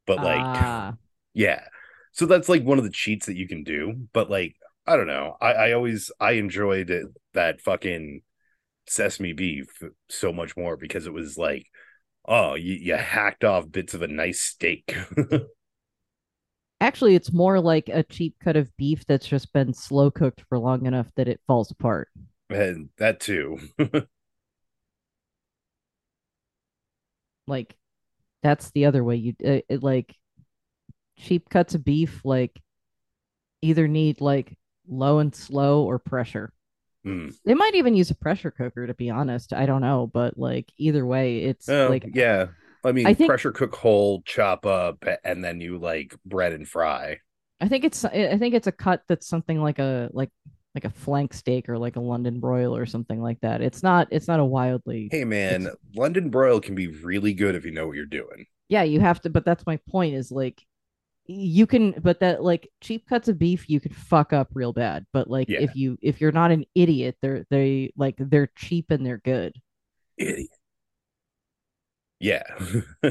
But like Ah, yeah. So that's like one of the cheats that you can do. But like, I don't know. I, I always I enjoyed it, that fucking sesame beef so much more because it was like, oh, you, you hacked off bits of a nice steak. actually, it's more like a cheap cut of beef that's just been slow cooked for long enough that it falls apart. And that too. Like that's the other way you uh, it, like cheap cuts of beef like either need like low and slow or pressure. Mm. They might even use a pressure cooker to be honest. I don't know, but like either way, it's Oh, like yeah. I mean, I think- pressure cook whole, chop up, and then you like bread and fry. I think it's I think it's a cut that's something like a like like a flank steak or like a London broil or something like that. It's not it's not a wildly Hey, man, It's- London broil can be really good if you know what you're doing. yeah, you have to but that's my point is like you can but that like cheap cuts of beef you could fuck up real bad. But like Yeah. if you if you're not an idiot, they're they like they're cheap and they're good. Idiot. Yeah.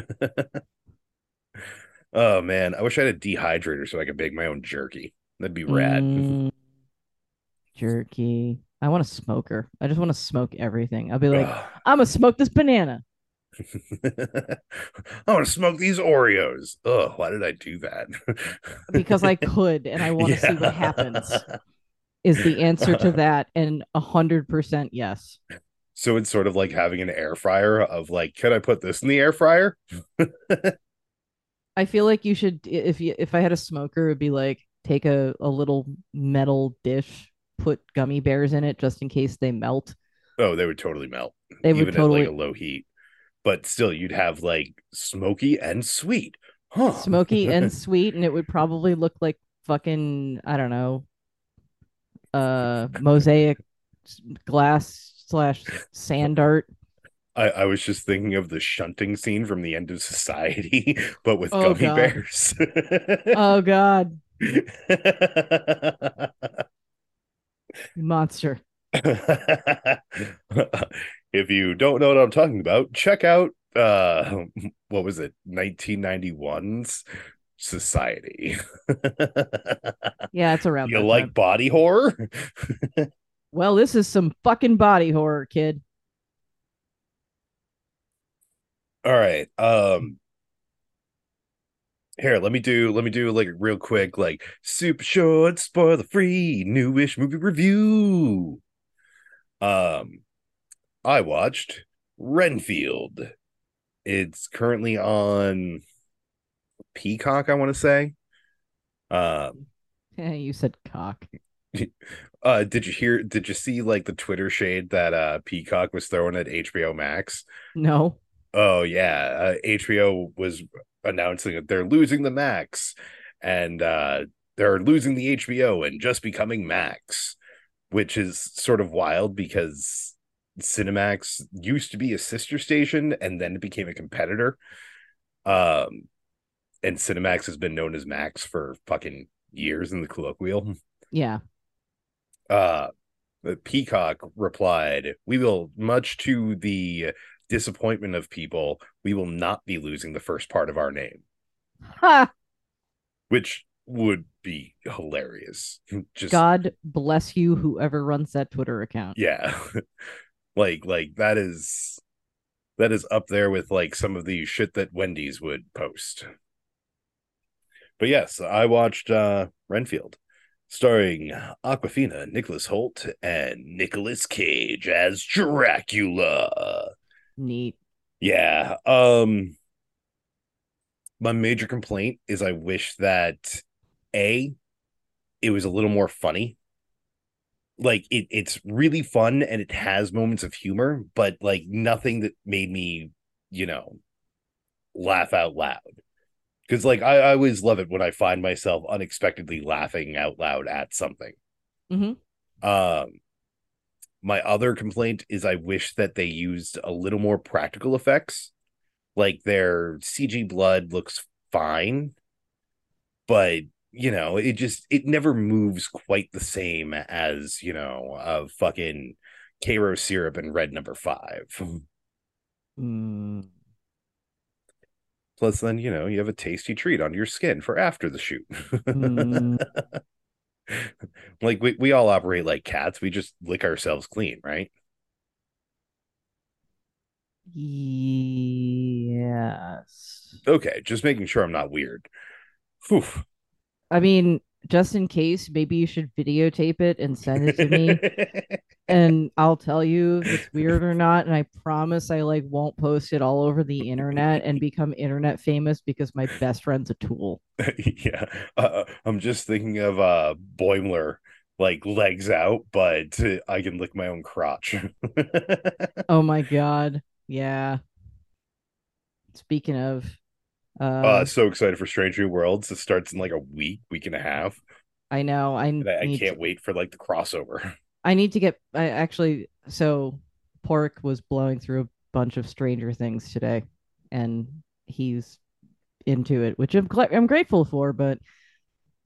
oh man, I wish I had a dehydrator so I could bake my own jerky. That'd be rad. Mm, jerky. I want a smoker. I just want to smoke everything. I'll be like, I'm gonna smoke this banana. I want to smoke these Oreos. Oh, why did I do that? because I could and I want to see what happens. Is the answer to that and a hundred percent yes. So it's sort of like having an air fryer of like, can I put this in the air fryer? I feel like you should if you if I had a smoker, it'd be like take a, a little metal dish, put gummy bears in it just in case they melt. Oh, they would totally melt, They would even totally at like a low heat. But still, you'd have like smoky and sweet, huh? smoky and sweet, and it would probably look like fucking I don't know, uh, mosaic glass slash sand art. I, I was just thinking of the shunting scene from the end of Society, but with Oh, gummy God. bears. Oh God, monster! if you don't know what I'm talking about, check out uh what was it, 1991's Society. Yeah, it's around. you like time. body horror? Well, this is some fucking body horror, kid. All right. Um here, let me do let me do like a real quick like super short spoiler free newish movie review. Um I watched Renfield. It's currently on Peacock, I want to say. Um you said cock. uh did you hear did you see like the Twitter shade that uh Peacock was throwing at HBO Max? No. Oh yeah, uh, HBO was announcing that they're losing the Max, and uh, they're losing the HBO and just becoming Max, which is sort of wild because Cinemax used to be a sister station and then it became a competitor. Um, and Cinemax has been known as Max for fucking years in the colloquial. Yeah. Uh, Peacock replied, "We will, much to the disappointment of people, we will not be losing the first part of our name, Ha! which would be hilarious. Just God bless you, whoever runs that Twitter account. yeah, like like that is that is up there with like some of the shit that Wendy's would post. But yes, I watched uh Renfield, starring Awkwafina, Nicholas Hoult, and Nicolas Cage as Dracula. Neat. Yeah. Um my major complaint is I wish that A it was a little more funny. Like it it's really fun and it has moments of humor, but like nothing that made me, you know, laugh out loud. Cuz like I, I always love it when I find myself unexpectedly laughing out loud at something. Mhm. Um my other complaint is I wish that they used a little more practical effects. Like their CG blood looks fine, but you know, it just it never moves quite the same as, you know, a fucking Karo syrup and red number five. Mm. Plus, then you know you have a tasty treat on your skin for after the shoot. Mm. like we, we all operate like cats. We just lick ourselves clean, right? Yes. Okay, just making sure I'm not weird. Whew. I mean, just in case, maybe you should videotape it and send it to me. and I'll tell you if it's weird or not. And I promise I like won't post it all over the internet and become internet famous because my best friend's a tool. yeah, uh, I'm just thinking of uh Boimler like legs out, but I can lick my own crotch. oh my god, yeah. Speaking of, uh, uh, so excited for Strange New Worlds. It starts in like a week, week and a half. I know. I, I, I can't to... wait for like the crossover. I need to get. I actually so Pork was blowing through a bunch of Stranger Things today, and he's into it, which I'm I'm grateful for. But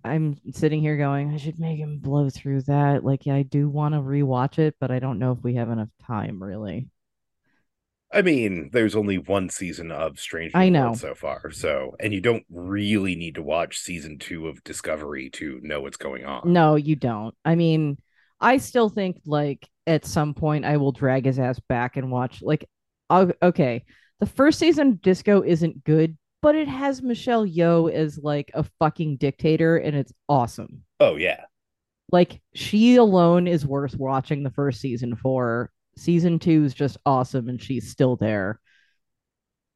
I'm sitting here going, I should make him blow through that. Like, yeah, I do want to rewatch it, but I don't know if we have enough time, really. I mean, there's only one season of Strange I know. So far, so and you don't really need to watch season two of Discovery to know what's going on. No, you don't. I mean, I still think like at some point I will drag his ass back and watch like okay, the first season Disco isn't good, but it has Michelle Yeoh as like a fucking dictator and it's awesome. Oh yeah. Like she alone is worth watching the first season for. Season 2 is just awesome and she's still there.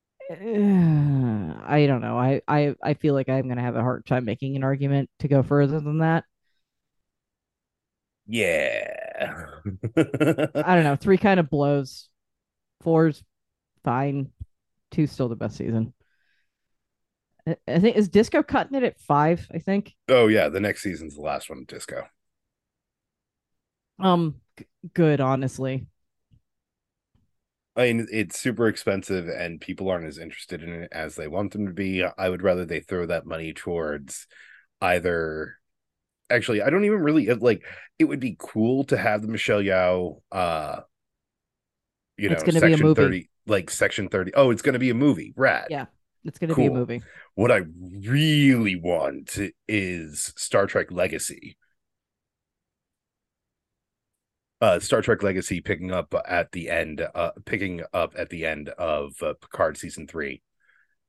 I don't know. I I I feel like I'm going to have a hard time making an argument to go further than that. Yeah. I don't know. Three kind of blows. Four's fine. Two's still the best season. I think is Disco cutting it at five. I think. Oh yeah, the next season's the last one. Disco. Um, g- good. Honestly. I mean, it's super expensive, and people aren't as interested in it as they want them to be. I would rather they throw that money towards either actually i don't even really like it would be cool to have the michelle Yeoh uh you know it's gonna section be a movie. 30 like section 30 oh it's gonna be a movie rad yeah it's gonna cool. be a movie what i really want is star trek legacy uh star trek legacy picking up at the end uh picking up at the end of uh, picard season three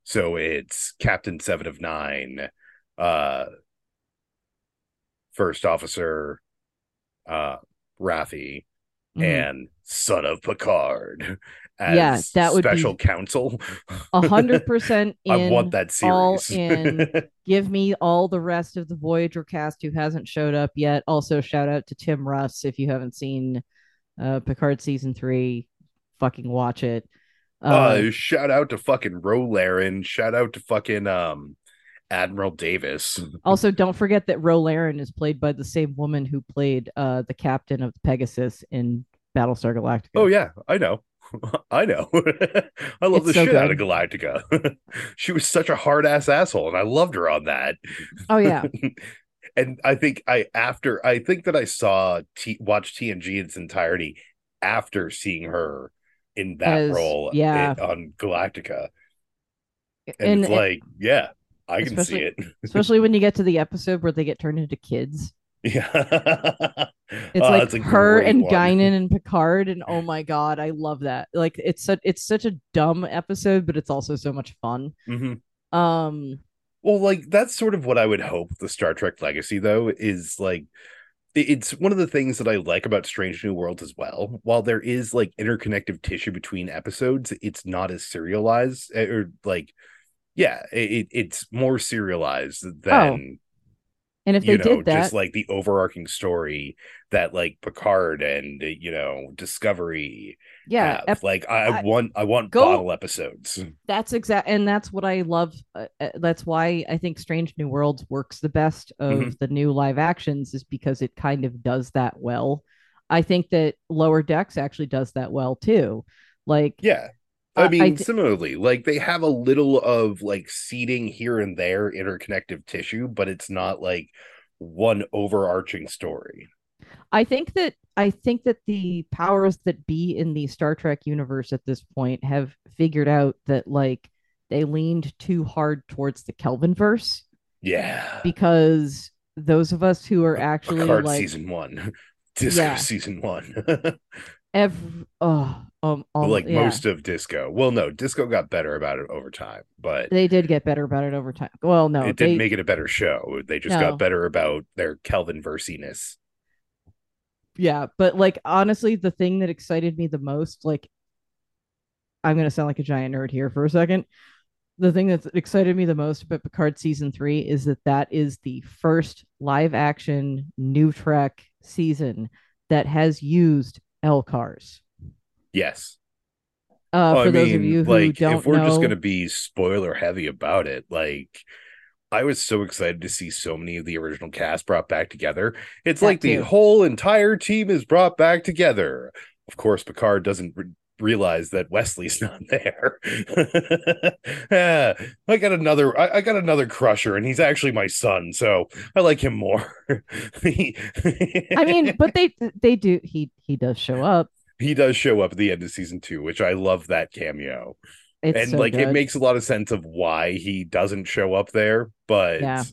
so it's captain seven of nine uh first officer uh Raffi mm-hmm. and son of Picard yeah, that would special be counsel. A hundred percent I want that series. All in. Give me all the rest of the Voyager cast who hasn't showed up yet. Also, shout out to Tim Russ if you haven't seen uh, Picard season three. Fucking watch it. Uh, uh shout out to fucking Ro Laren. Shout out to fucking um Admiral Davis. also, don't forget that Ro Laren is played by the same woman who played uh, the captain of the Pegasus in Battlestar Galactica. Oh yeah, I know. I know. I love it's the so shit good. out of Galactica. she was such a hard ass asshole, and I loved her on that. Oh yeah. and I think I after I think that I saw T, watch TNG in its entirety after seeing her in that As, role eh, yeah. in, on Galactica. And, and it's like, yeah, I can see it. especially when you get to the episode where they get turned into kids. Yeah. it's oh, like her and one. Guinan and Picard, and oh my god, I love that. Like it's such it's such a dumb episode, but it's also so much fun. Mm-hmm. Um well, like that's sort of what I would hope the Star Trek legacy though is like it's one of the things that I like about Strange New Worlds as well. While there is like interconnective tissue between episodes, it's not as serialized eh, or like yeah, it, it's more serialized oh. than. And if they know, did that, just like the overarching story that like Picard and you know Discovery, yeah, ep- like I, I, want I want go, bottle episodes. That's exact, and that's what I love. Uh, uh, that's why I think Strange New Worlds works the best of mm-hmm. the new live actions, is because it kind of does that well. I think that Lower Decks actually does that well too. Like, yeah, I mean, I th- similarly, like they have a little of like seeding here and there, interconnective tissue, but it's not like one overarching story. I think that I think that the powers that be in the Star Trek universe at this point have figured out that like they leaned too hard towards the Kelvin verse. Yeah. Because those of us who are actually Picard like season one, Disco yeah. season one. every oh um, um like yeah. most of disco. Well, no, disco got better about it over time, but they did get better about it over time. Well, no, it they, didn't make it a better show. They just No. got better about their Kelvin versiness. yeah, but like honestly, the thing that excited me the most, like I'm gonna sound like a giant nerd here for a second. The thing that excited me the most about Picard season three is that that is the first live action new Trek season that has used LCARS. Yes. Uh, Well, for those of you who like, don't if we're know, just gonna be spoiler heavy about it, like I was so excited to see so many of the original cast brought back together. It's That like the whole entire team is brought back together. Of course, Picard doesn't re- realize that Wesley's not there. yeah, I got another. I, I got another crusher, and he's actually my son, so I like him more. He- I mean, but they they do he he does show up. he does show up at the end of season two, which I love that cameo It's and so like it makes a lot of sense of why he doesn't show up there but Yeah.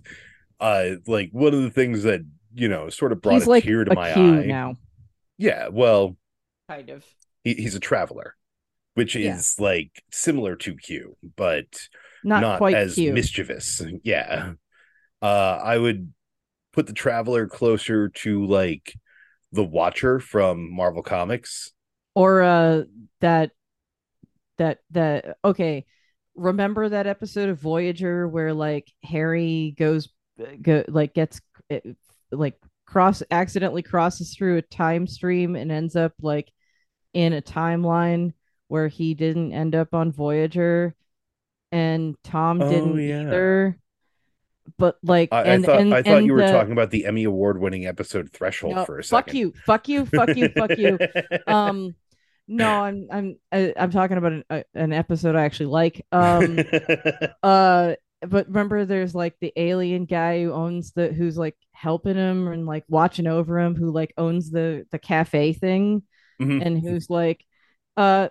uh like one of the things that you know sort of brought he's a like tear to a my Q eye now, yeah well kind of. He, he's a traveler which Yeah. is like similar to q but Not, not, quite as Q. mischievous yeah uh i would put the traveler closer to like the watcher from marvel comics or uh that that that okay remember that episode of voyager where like harry goes go like gets eh, like cross accidentally crosses through a time stream and ends up like in a timeline where he didn't end up on voyager and tom Oh, didn't yeah. either. But like i, and, I thought and, i thought you were the- talking about the emmy award winning episode threshold no, for a fuck you. Fuck you fuck you fuck you. Um no i'm i'm I, i'm talking about an, a, an episode i actually like. Um uh but remember there's like the alien guy who owns the who's like helping him and like watching over him who like owns the the cafe thing Mhm. and who's like uh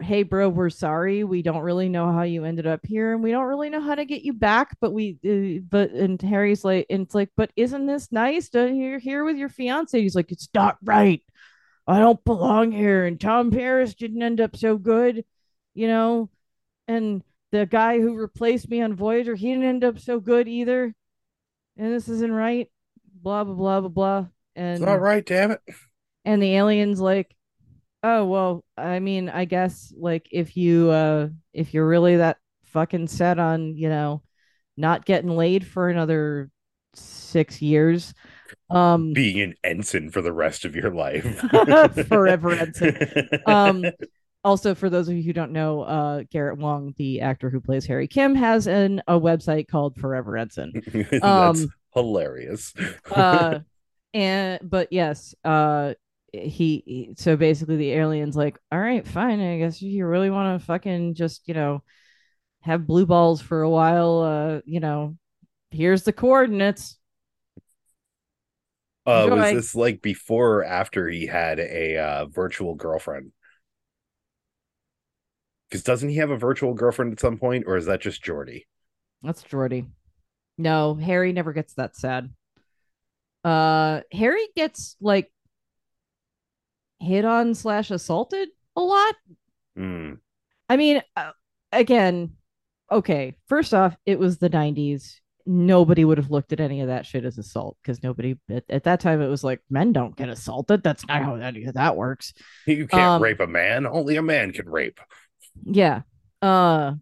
hey bro we're sorry. We don't really know how you ended up here and we don't really know how to get you back but we uh, but and harry's like and it's like but isn't this nice to you're here with your fiance? He's like it's not right. I don't belong here and tom paris didn't end up so good you know? And the guy who replaced me on voyager he didn't end up so good either. And this isn't right. Blah blah blah blah blah. And it's not right damn it and the alien's like oh well i mean i guess like if you uh if you're really that fucking set on you know not getting laid for another six years um being an ensign for the rest of your life. Forever ensign. um also for those of you who don't know uh garrett wang the actor who plays harry kim has an a website called forever ensign. That's um, hilarious. uh and but yes uh he, so basically the alien's like all right fine i guess you really want to fucking just you know have blue balls for a while uh you know here's the coordinates. Uh was this like before or after he had a uh virtual girlfriend? Because doesn't he have a virtual girlfriend at some point or is that just geordi? That's geordi. No harry never gets that sad. Uh harry gets like hit on slash assaulted a lot Hmm. I mean, uh, again, okay. First off, it was the 90s. Nobody would have looked at any of that shit as assault because nobody at, at that time it was like men don't get assaulted. That's not how that, that works. you can't Um, rape a man only a man can rape Yeah. Uh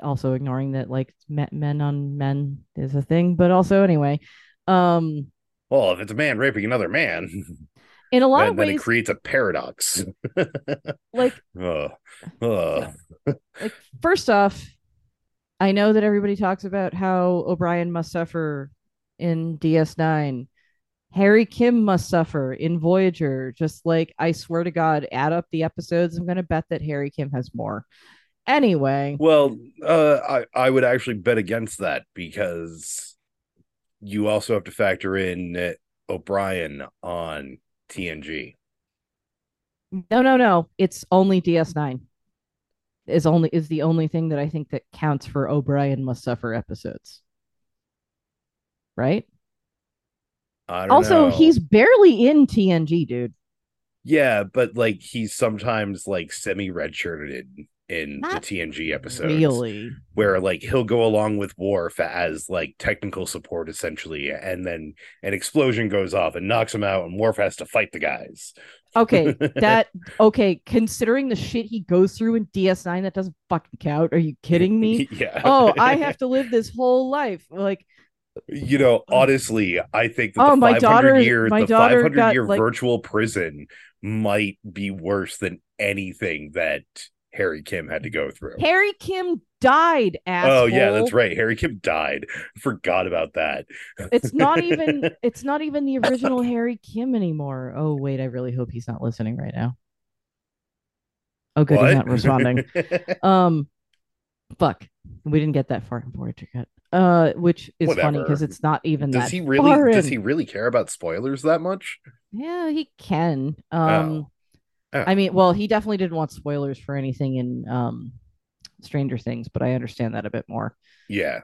also ignoring that like men on men is a thing, but also anyway, um well if it's a man raping another man in a lot then, of then it ways creates a paradox like Ugh. Ugh. like first off, I know that everybody talks about how O'Brien must suffer in DS9. Harry Kim must suffer in Voyager. Just like I swear to God, add up the episodes. I'm gonna bet that Harry Kim has more. Anyway, Well, uh, I I would actually bet against that because you also have to factor in uh, O'Brien on TNG. no, no, no. It's only DS9. Is only is the only thing that I think that counts for O'Brien must suffer episodes. Right? I don't Also, know. he's barely in TNG, dude. Yeah, but like he's sometimes like semi redshirted in Not the TNG episodes. Really? Where like he'll go along with Worf as like technical support essentially, and then an explosion goes off and knocks him out, and Worf has to fight the guys. Okay, that okay. Considering the shit he goes through in DS9, that doesn't fucking count. Are you kidding me? yeah. oh, I have to live this whole life. Like, You know, honestly, I think that Oh, the my 500 daughter- year, my the daughter 500 got, year like- virtual prison might be worse than anything that Harry Kim had to go through. Harry Kim died, asshole. Oh yeah, that's right. Harry Kim died. Forgot about that. It's not even it's not even the original Harry Kim anymore. Oh wait, I really hope he's not listening right now. Oh good, he's not responding. Um fuck. We didn't get that far in Voyager yet. Uh which is funny because it's not even does that he really far does in. he really care about spoilers that much? Yeah, he can. Um Oh. I mean, well, he definitely didn't want spoilers for anything in um Stranger Things, but I understand that a bit more. Yeah.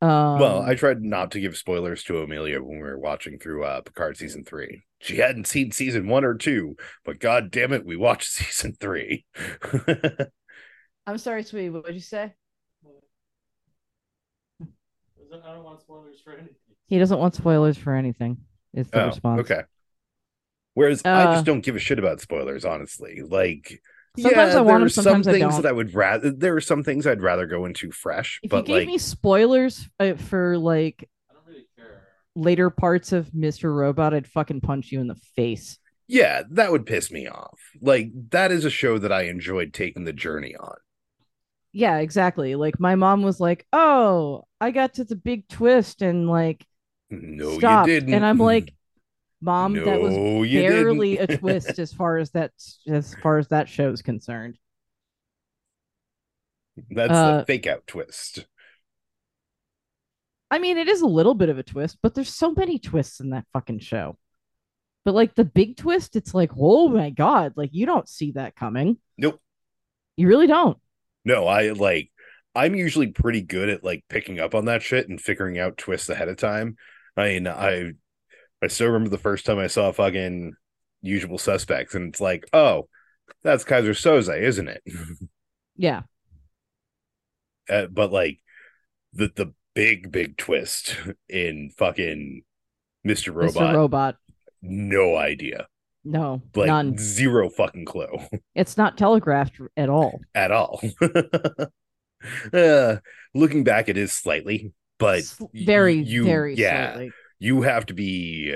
Um well, I tried not to give spoilers to Amelia when we were watching through uh Picard season three. She hadn't seen season one or two, but god damn it, we watched season three. I'm sorry, sweetie, what did you say? I don't want spoilers for anything. He doesn't want spoilers for anything. Is the oh, response. okay. Whereas I Uh, just don't give a shit about spoilers, honestly. Like Sometimes yeah, I want there them, are some I don't. that I would rather there are some things I'd rather go into fresh, If but you gave like me spoilers uh, for like I don't really care. later parts of Mr. Robot, I'd fucking punch you in the face. yeah, that would piss me off. Like that is a show that I enjoyed taking the journey on. Yeah, exactly. Like my mom was like, "Oh, I got to the big twist and like No, stopped," you didn't. and I'm like, "Mom, that was barely a twist as far as that as far as that show's concerned." That's Uh, the fake out twist. I mean, it is a little bit of a twist, but there's so many twists in that fucking show. But like the big twist, it's like, oh my god, like you don't see that coming. Nope. You really don't. No, I like I'm usually pretty good at like picking up on that shit and figuring out twists ahead of time. I mean, I I still remember the first time I saw fucking Usual Suspects, and it's like, oh, that's Keyser Söze, isn't it? Yeah. Uh, but like the the big big twist in fucking Mr. Robot, Mr. Robot. no idea, No, like none. zero fucking clue. It's not telegraphed at all. at all. uh, looking back, it is slightly, but very, you, very yeah, slightly. You have to be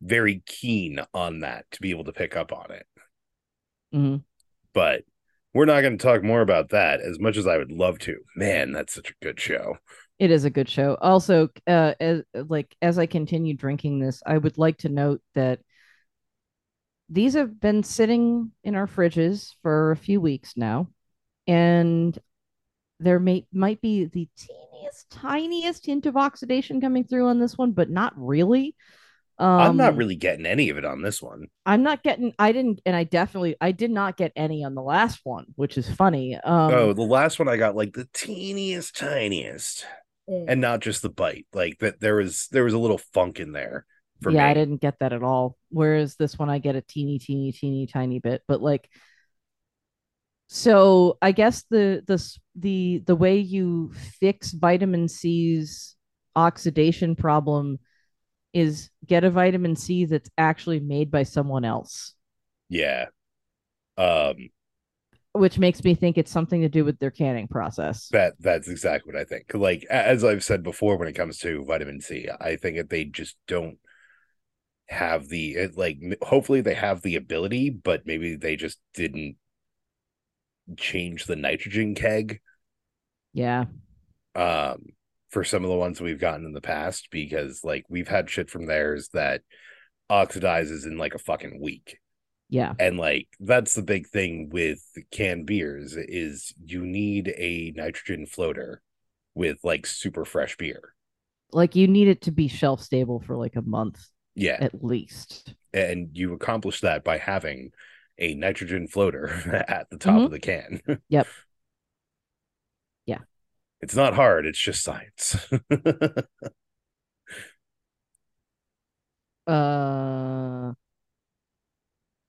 very keen on that to be able to pick up on it. Mhm. But we're not going to talk more about that as much as I would love to. Man, that's such a good show. It is a good show. Also, uh, as like as I continue drinking this, I would like to note that these have been sitting in our fridges for a few weeks now, and there may might be the teeniest, tiniest hint of oxidation coming through on this one, but not really. Um, I'm not really getting any of it on this one. I'm not getting. I didn't, and I definitely, I did not get any on the last one, which is funny. Um, oh, the last one I got like the teeniest, tiniest, and not just the bite. Like that, there was there was a little funk in there for yeah, me. I didn't get that at all. Whereas this one, I get a teeny, teeny, teeny, tiny bit. But like, so I guess the the the the way you fix vitamin sea's oxidation problem is get a vitamin sea that's actually made by someone else, Yeah. Um. which makes me think it's something to do with their canning process. That that's exactly what I think. Like as I've said before, when it comes to vitamin sea, I think that they just don't have the like. Hopefully, they have the ability, but maybe they just didn't change the nitrogen keg. Yeah, um for some of the ones we've gotten in the past because like we've had shit from theirs that oxidizes in like a fucking week. Yeah, and like that's the big thing with canned beers is you need a nitrogen floater with like super fresh beer. Like you need it to be shelf stable for like a month yeah. at least. and you accomplish that by having a nitrogen floater at the top Mhm. of the can Yep. Yeah. it's not hard it's just science Uh,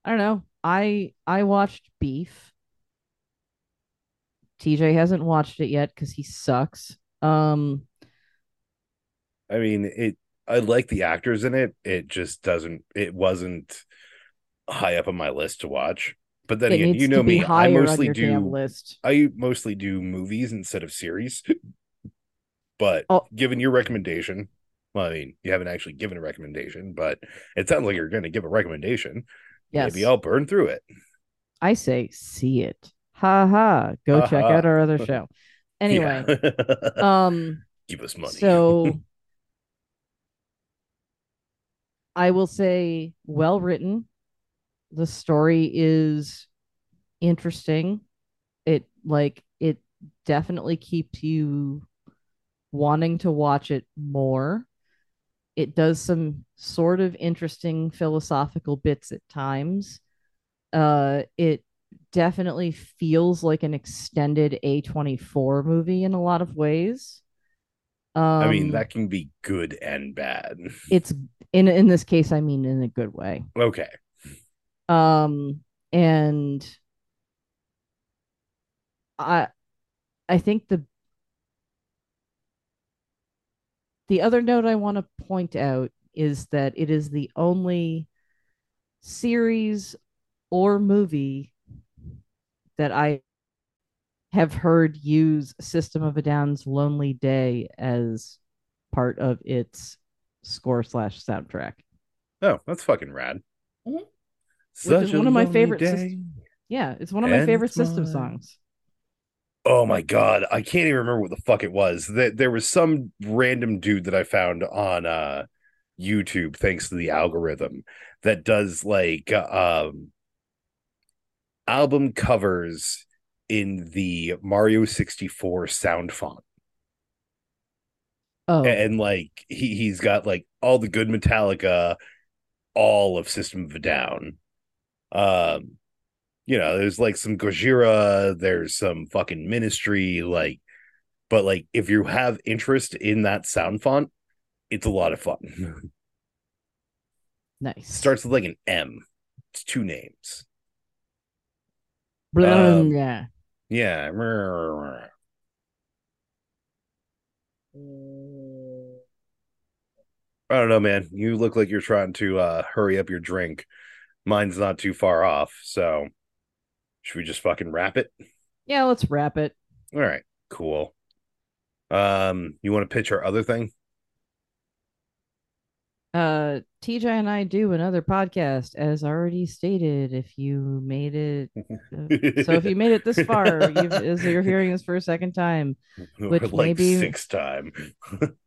I don't know. I I watched Beef. TJ hasn't watched it yet because he sucks. Um, I mean, it. I like the actors in it. It just doesn't. It wasn't high up on my list to watch. But then it again, you know me. I mostly do. list. I mostly do movies instead of series. but Oh. given your recommendation, well, I mean, you haven't actually given a recommendation, but it sounds like you're going to give a recommendation. Yes, Maybe I'll burn through it. I say see it. Ha ha. Go check out our other show. Anyway, Yeah. um, give us money. so I will say well written. The story is interesting. It like it definitely keeps you wanting to watch it more. It does some sort of interesting philosophical bits at times. Uh it definitely feels like an extended A24 movie in a lot of ways. Um I mean, that can be good and bad. it's in in this case I mean in a good way. Okay. Um and I I think the the other note I want to point out is that it is the only series or movie that I have heard use System of a Down's Lonely Day as part of its score slash soundtrack. Oh, that's fucking rad. Mhm. Such is a one of my favorite day. Yeah, it's one of my favorite it's System songs. Oh my god, I can't even remember what the fuck it was. That there was some random dude that I found on uh YouTube thanks to the algorithm that does like um album covers in the Mario 64 sound font. Oh, And like he he's got like all the good Metallica, all of System of a Down. Um you know, there's like some Gojira, there's some fucking ministry, like, but like if you have interest in that sound font, it's a lot of fun. nice. Starts with like an M. It's two names. Um, blah. Yeah. I don't know, man. You look like you're trying to uh hurry up your drink. Mine's not too far off, so should we just fucking wrap it? Yeah, let's wrap it. All right, cool. Um, you want to pitch our other thing? Uh, TJ and I do another podcast, as already stated. If you made it, uh, so if you made it this far, you've, as you're hearing this for a second time, which like maybe- sixth time.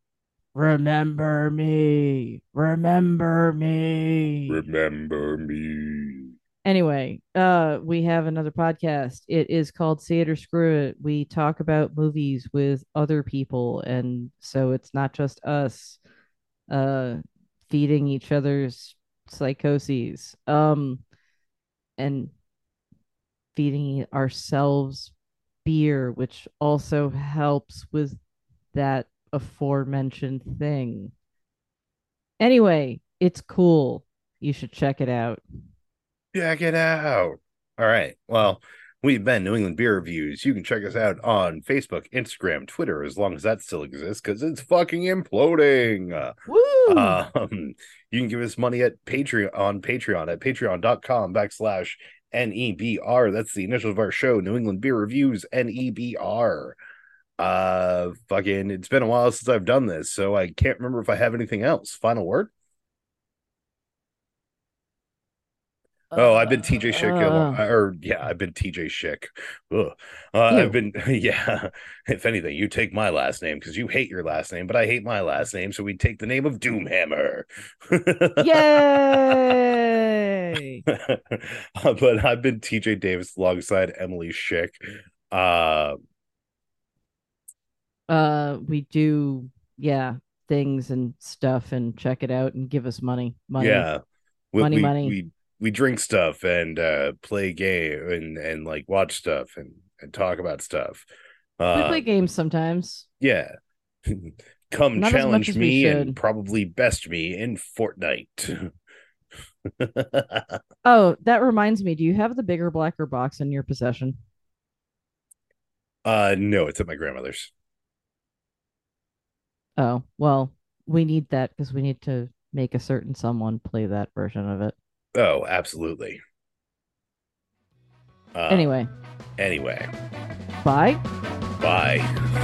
remember me, remember me. Remember me. Anyway, uh, we have another podcast. It is called See It or Screw It. We talk about movies with other people, and so it's not just us, uh, feeding each other's psychoses, um, and feeding ourselves beer, which also helps with that aforementioned thing. Anyway, it's cool. You should check it out. Check it out. All right. Well, we've been New England Beer Reviews. You can check us out on Facebook, Instagram, Twitter, as long as that still exists, because it's fucking imploding. Woo! Um, you can give us money at Patreon on Patreon at patreon.com backslash NEBR. That's the initials of our show, New England Beer Reviews, NEBR. Uh fucking it's been a while since I've done this, so I can't remember if I have anything else. Final word? Oh, I've been TJ Schick, Uh, or yeah, I've been TJ Schick. Uh, I've been, yeah. If anything, you take my last name because you hate your last name, but I hate my last name, so we take the name of Doomhammer. Yay! but I've been TJ Davis alongside Emily Schick. Uh, uh, we do, yeah, things and stuff, and check it out and give us money. Money. yeah, we, Money, we, money. We we drink stuff and uh, play game and and like watch stuff and and talk about stuff. uh, We play games sometimes. Yeah. Come Not challenge me and probably best me in Fortnite. Oh, that reminds me. Do you have the bigger blacker box in your possession? uh no, it's at my grandmother's. Oh, well, we need that because we need to make a certain someone play that version of it. Oh, absolutely. Uh, Anyway, Anyway, bye. bye.